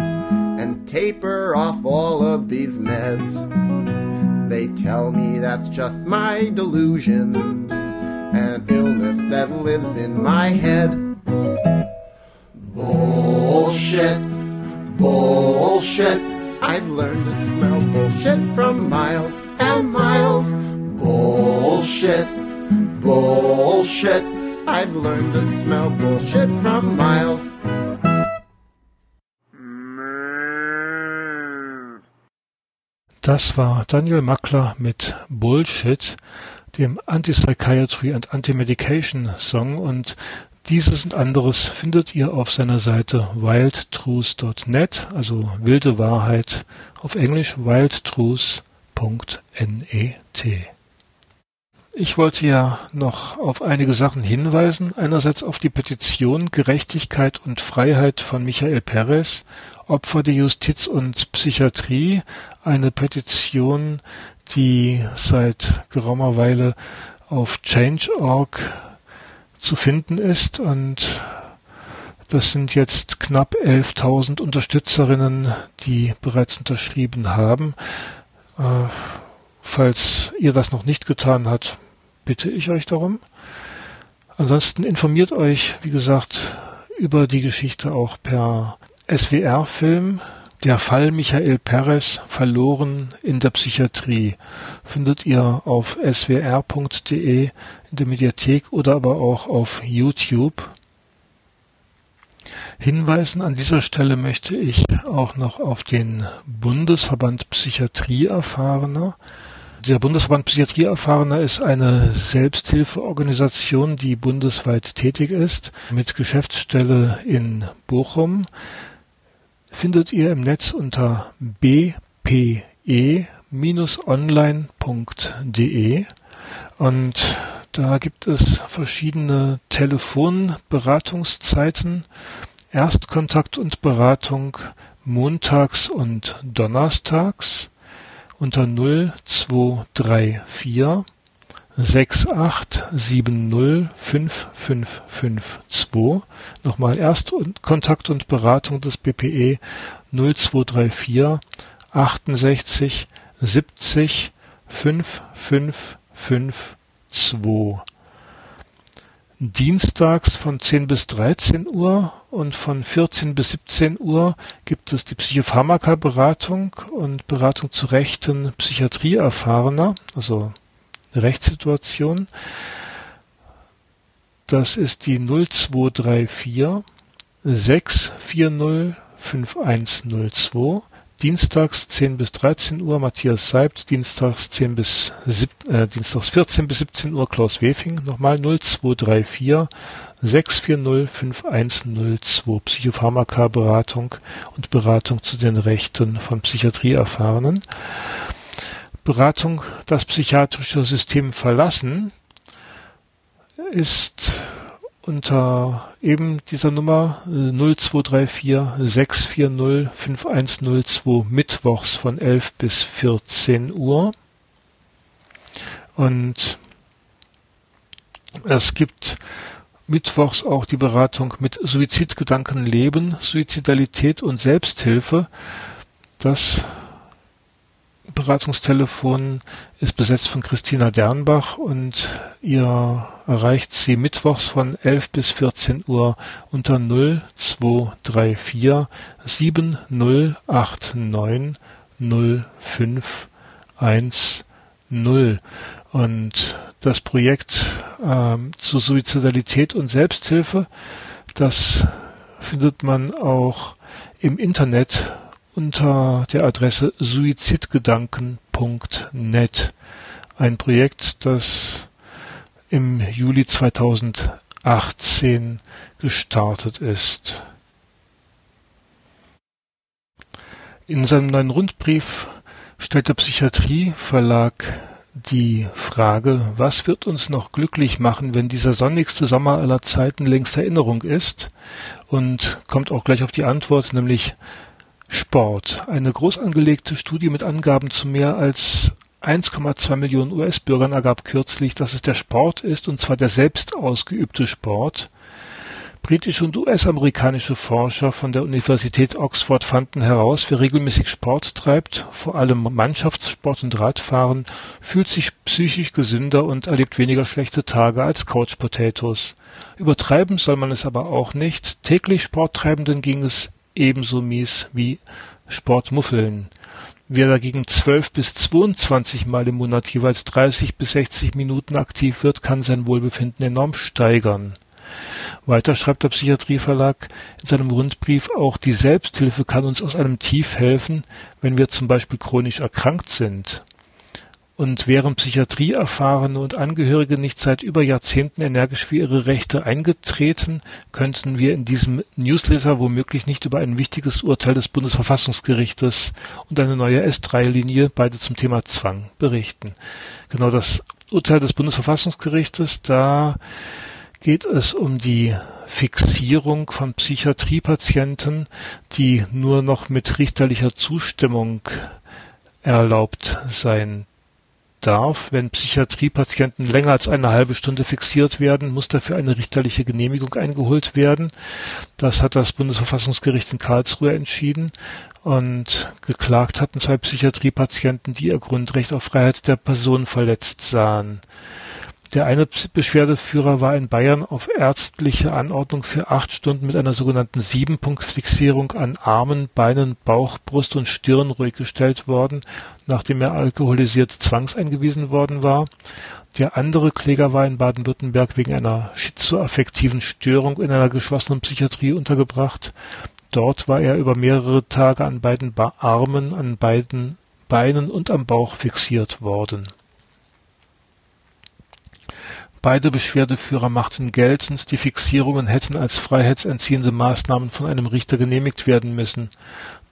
and taper off all of these meds. They tell me that's just my delusion, an illness that lives in my head. Bullshit, bullshit. I've learned to smell bullshit from miles and miles. Bullshit, bullshit. I've learned to smell bullshit from miles. Das war Daniel Mackler mit Bullshit, dem Anti-Psychiatry and Anti-Medication Song und dieses und anderes findet ihr auf seiner Seite wildtruths.net, also wilde Wahrheit auf Englisch wildtruths.net. Ich wollte ja noch auf einige Sachen hinweisen. Einerseits auf die Petition Gerechtigkeit und Freiheit von Michael Perez, Opfer der Justiz und Psychiatrie. Eine Petition, die seit geraumer Weile auf Change.org zu finden ist und das sind jetzt knapp 11.000 Unterstützerinnen, die bereits unterschrieben haben. Äh, falls ihr das noch nicht getan habt, bitte ich euch darum. Ansonsten informiert euch, wie gesagt, über die Geschichte auch per SWR-Film. Der Fall Michael Perez verloren in der Psychiatrie findet ihr auf swr.de in der Mediathek oder aber auch auf YouTube. Hinweisen an dieser Stelle möchte ich auch noch auf den Bundesverband Psychiatrie Erfahrener. Der Bundesverband Psychiatrie Erfahrener ist eine Selbsthilfeorganisation, die bundesweit tätig ist, mit Geschäftsstelle in Bochum findet ihr im Netz unter bpe-online.de und da gibt es verschiedene Telefonberatungszeiten, Erstkontakt und Beratung montags und donnerstags unter 0234 68705552. Nochmal Erstkontakt und Beratung des BPE 0234 68 70 5552. Dienstags von 10 bis 13 Uhr und von 14 bis 17 Uhr gibt es die Psychopharmaka-Beratung und Beratung zu Rechten Psychiatrieerfahrener, also Rechtssituation. Das ist die 0234 640 5102 dienstags 10 bis 13 Uhr Matthias Seibt, dienstags 10 bis äh, dienstags 14 bis 17 Uhr Klaus Wefing, nochmal 0234 640 5102 Psychopharmaka Beratung und Beratung zu den Rechten von Psychiatrieerfahrenen. Beratung das psychiatrische System verlassen ist unter eben dieser Nummer 0234 640 5102 mittwochs von 11 bis 14 Uhr. Und es gibt mittwochs auch die Beratung mit Suizidgedanken leben, Suizidalität und Selbsthilfe. Das Beratungstelefon ist besetzt von Christina Dernbach und ihr erreicht sie mittwochs von 11 bis 14 Uhr unter 0234 7089 0510. Und das Projekt ähm, zur Suizidalität und Selbsthilfe, das findet man auch im Internet unter der Adresse suizidgedanken.net. Ein Projekt, das im Juli 2018 gestartet ist. In seinem neuen Rundbrief stellt der Psychiatrieverlag die Frage, was wird uns noch glücklich machen, wenn dieser sonnigste Sommer aller Zeiten längst Erinnerung ist? Und kommt auch gleich auf die Antwort, nämlich Sport. Eine groß angelegte Studie mit Angaben zu mehr als 1,2 Millionen US-Bürgern ergab kürzlich, dass es der Sport ist, und zwar der selbst ausgeübte Sport. Britische und US-amerikanische Forscher von der Universität Oxford fanden heraus, wer regelmäßig Sport treibt, vor allem Mannschaftssport und Radfahren, fühlt sich psychisch gesünder und erlebt weniger schlechte Tage als Couch Potatoes. Übertreiben soll man es aber auch nicht. Täglich Sporttreibenden ging es ebenso mies wie Sportmuffeln. Wer dagegen 12 bis 22 Mal im Monat jeweils 30 bis 60 Minuten aktiv wird, kann sein Wohlbefinden enorm steigern. Weiter schreibt der Psychiatrieverlag in seinem Rundbrief, auch die Selbsthilfe kann uns aus einem Tief helfen, wenn wir zum Beispiel chronisch erkrankt sind. Und wären Psychiatrieerfahrene und Angehörige nicht seit über Jahrzehnten energisch für ihre Rechte eingetreten, könnten wir in diesem Newsletter womöglich nicht über ein wichtiges Urteil des Bundesverfassungsgerichtes und eine neue S3-Linie, beide zum Thema Zwang, berichten. Genau das Urteil des Bundesverfassungsgerichtes, da geht es um die Fixierung von Psychiatriepatienten, die nur noch mit richterlicher Zustimmung erlaubt sein darf, wenn Psychiatriepatienten länger als eine halbe Stunde fixiert werden, muss dafür eine richterliche Genehmigung eingeholt werden. Das hat das Bundesverfassungsgericht in Karlsruhe entschieden und geklagt hatten zwei Psychiatriepatienten, die ihr Grundrecht auf Freiheit der Person verletzt sahen. Der eine Beschwerdeführer war in Bayern auf ärztliche Anordnung für acht Stunden mit einer sogenannten Siebenpunktfixierung an Armen, Beinen, Bauch, Brust und Stirn ruhig gestellt worden, nachdem er alkoholisiert zwangseingewiesen worden war. Der andere Kläger war in Baden-Württemberg wegen einer schizoaffektiven Störung in einer geschlossenen Psychiatrie untergebracht. Dort war er über mehrere Tage an beiden Armen, an beiden Beinen und am Bauch fixiert worden Beide Beschwerdeführer machten geltend, die Fixierungen hätten als freiheitsentziehende Maßnahmen von einem Richter genehmigt werden müssen.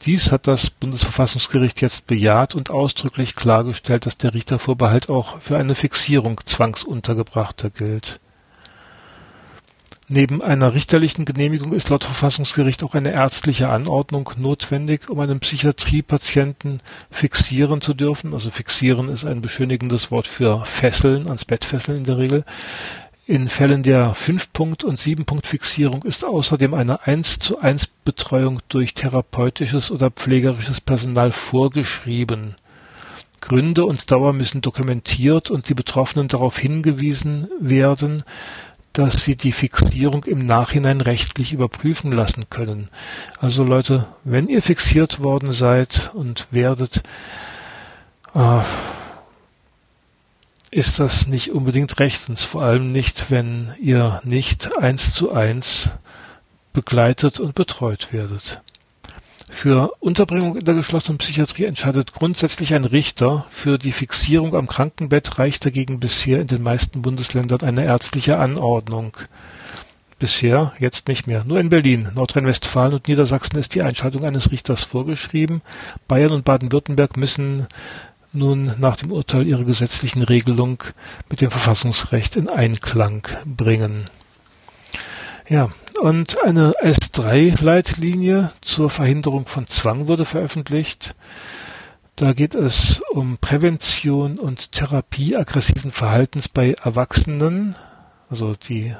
Dies hat das Bundesverfassungsgericht jetzt bejaht und ausdrücklich klargestellt, dass der Richtervorbehalt auch für eine Fixierung Zwangsuntergebrachter gilt Neben einer richterlichen Genehmigung ist laut Verfassungsgericht auch eine ärztliche Anordnung notwendig, um einen Psychiatriepatienten fixieren zu dürfen. Also fixieren ist ein beschönigendes Wort für fesseln, ans Bett fesseln in der Regel. In Fällen der Fünf-Punkt- und Sieben-Punkt-Fixierung ist außerdem eine 1 zu 1 Betreuung durch therapeutisches oder pflegerisches Personal vorgeschrieben. Gründe und Dauer müssen dokumentiert und die Betroffenen darauf hingewiesen werden, dass sie die Fixierung im Nachhinein rechtlich überprüfen lassen können. Also Leute, wenn ihr fixiert worden seid und werdet, äh, ist das nicht unbedingt rechtens, vor allem nicht, wenn ihr nicht eins zu eins begleitet und betreut werdet. Für Unterbringung in der geschlossenen Psychiatrie entscheidet grundsätzlich ein Richter. Für die Fixierung am Krankenbett reicht dagegen bisher in den meisten Bundesländern eine ärztliche Anordnung. Bisher, jetzt nicht mehr. Nur in Berlin, Nordrhein-Westfalen und Niedersachsen ist die Einschaltung eines Richters vorgeschrieben. Bayern und Baden-Württemberg müssen nun nach dem Urteil ihre gesetzlichen Regelung mit dem Verfassungsrecht in Einklang bringen. Ja, und eine S3-Leitlinie zur Verhinderung von Zwang wurde veröffentlicht. Da geht es um Prävention und Therapie aggressiven Verhaltens bei Erwachsenen. Also die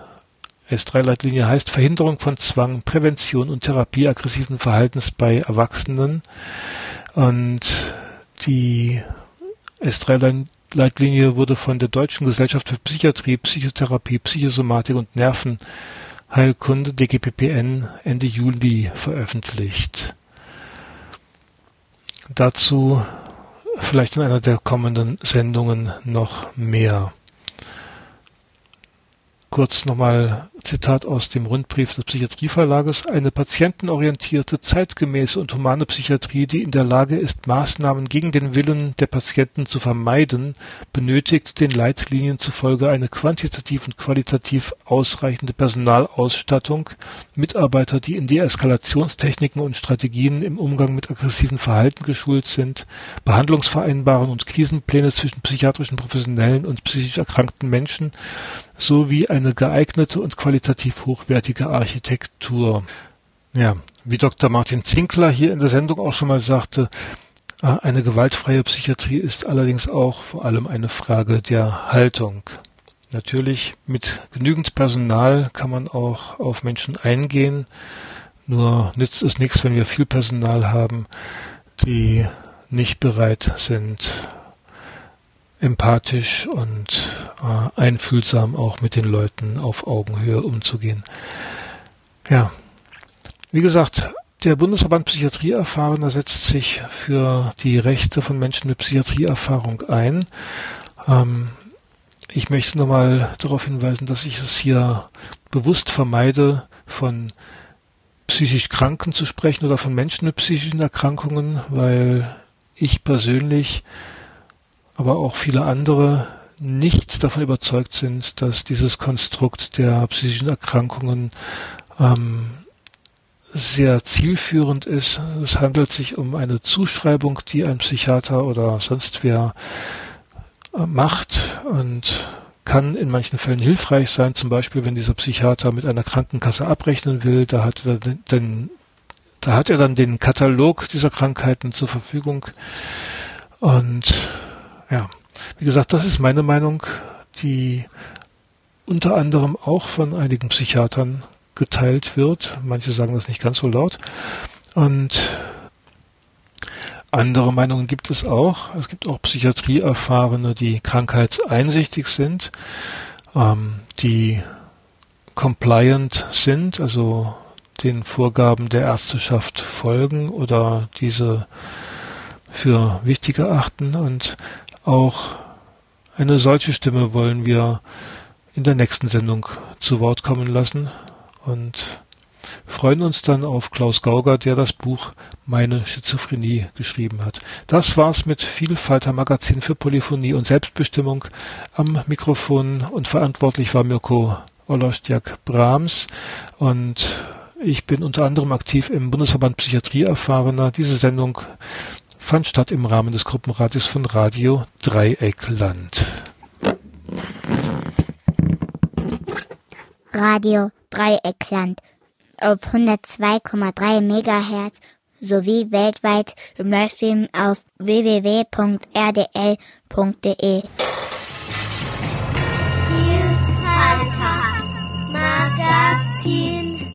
S3-Leitlinie heißt Verhinderung von Zwang, Prävention und Therapie aggressiven Verhaltens bei Erwachsenen. Und die S3-Leitlinie wurde von der Deutschen Gesellschaft für Psychiatrie, Psychotherapie, Psychosomatik und Nervenheilkunde DGPPN Ende Juli veröffentlicht. Dazu vielleicht in einer der kommenden Sendungen noch mehr. Kurz nochmal Zitat aus dem Rundbrief des Psychiatrieverlages. Eine patientenorientierte, zeitgemäße und humane Psychiatrie, die in der Lage ist, Maßnahmen gegen den Willen der Patienten zu vermeiden, benötigt den Leitlinien zufolge eine quantitativ und qualitativ ausreichende Personalausstattung, Mitarbeiter, die in Deeskalationstechniken und Strategien im Umgang mit aggressiven Verhalten geschult sind, Behandlungsvereinbarungen und Krisenpläne zwischen psychiatrischen Professionellen und psychisch erkrankten Menschen, sowie eine geeignete und qualitativ hochwertige Architektur. Ja, wie Dr. Martin Zinkler hier in der Sendung auch schon mal sagte, äh, eine gewaltfreie Psychiatrie ist allerdings auch vor allem eine Frage der Haltung. Natürlich mit genügend Personal kann man auch auf Menschen eingehen, nur nützt es nichts, wenn wir viel Personal haben, die nicht bereit sind, empathisch und äh, einfühlsam auch mit den Leuten auf Augenhöhe umzugehen. Ja, wie gesagt, der Bundesverband Psychiatrieerfahrener setzt sich für die Rechte von Menschen mit Psychiatrieerfahrung ein. Ähm, ich möchte nochmal darauf hinweisen, dass ich es hier bewusst vermeide, von psychisch Kranken zu sprechen oder von Menschen mit psychischen Erkrankungen, weil ich persönlich aber auch viele andere nicht davon überzeugt sind, dass dieses Konstrukt der psychischen Erkrankungen ähm, sehr zielführend ist. Es handelt sich um eine Zuschreibung, die ein Psychiater oder sonst wer äh, macht und kann in manchen Fällen hilfreich sein. Zum Beispiel, wenn dieser Psychiater mit einer Krankenkasse abrechnen will, da hat er den, da hat er dann den Katalog dieser Krankheiten zur Verfügung und ja, wie gesagt, das ist meine Meinung, die unter anderem auch von einigen Psychiatern geteilt wird. Manche sagen das nicht ganz so laut. Und andere Meinungen gibt es auch. Es gibt auch Psychiatrieerfahrene, die krankheitseinsichtig sind, ähm, die compliant sind, also den Vorgaben der Ärzteschaft folgen oder diese für wichtig erachten und auch eine solche Stimme wollen wir in der nächsten Sendung zu Wort kommen lassen und freuen uns dann auf Klaus Gauger, der das Buch Meine Schizophrenie geschrieben hat. Das war's mit Vielfalter Magazin für Polyphonie und Selbstbestimmung. Am Mikrofon und verantwortlich war Mirko Olostjak Brahms und ich bin unter anderem aktiv im Bundesverband Psychiatrie Erfahrener. Diese Sendung fand statt im Rahmen des Gruppenradios von Radio Dreieckland. Radio Dreieckland auf 102,3 MHz sowie weltweit im Livestream auf www.rdl.de. Magazin.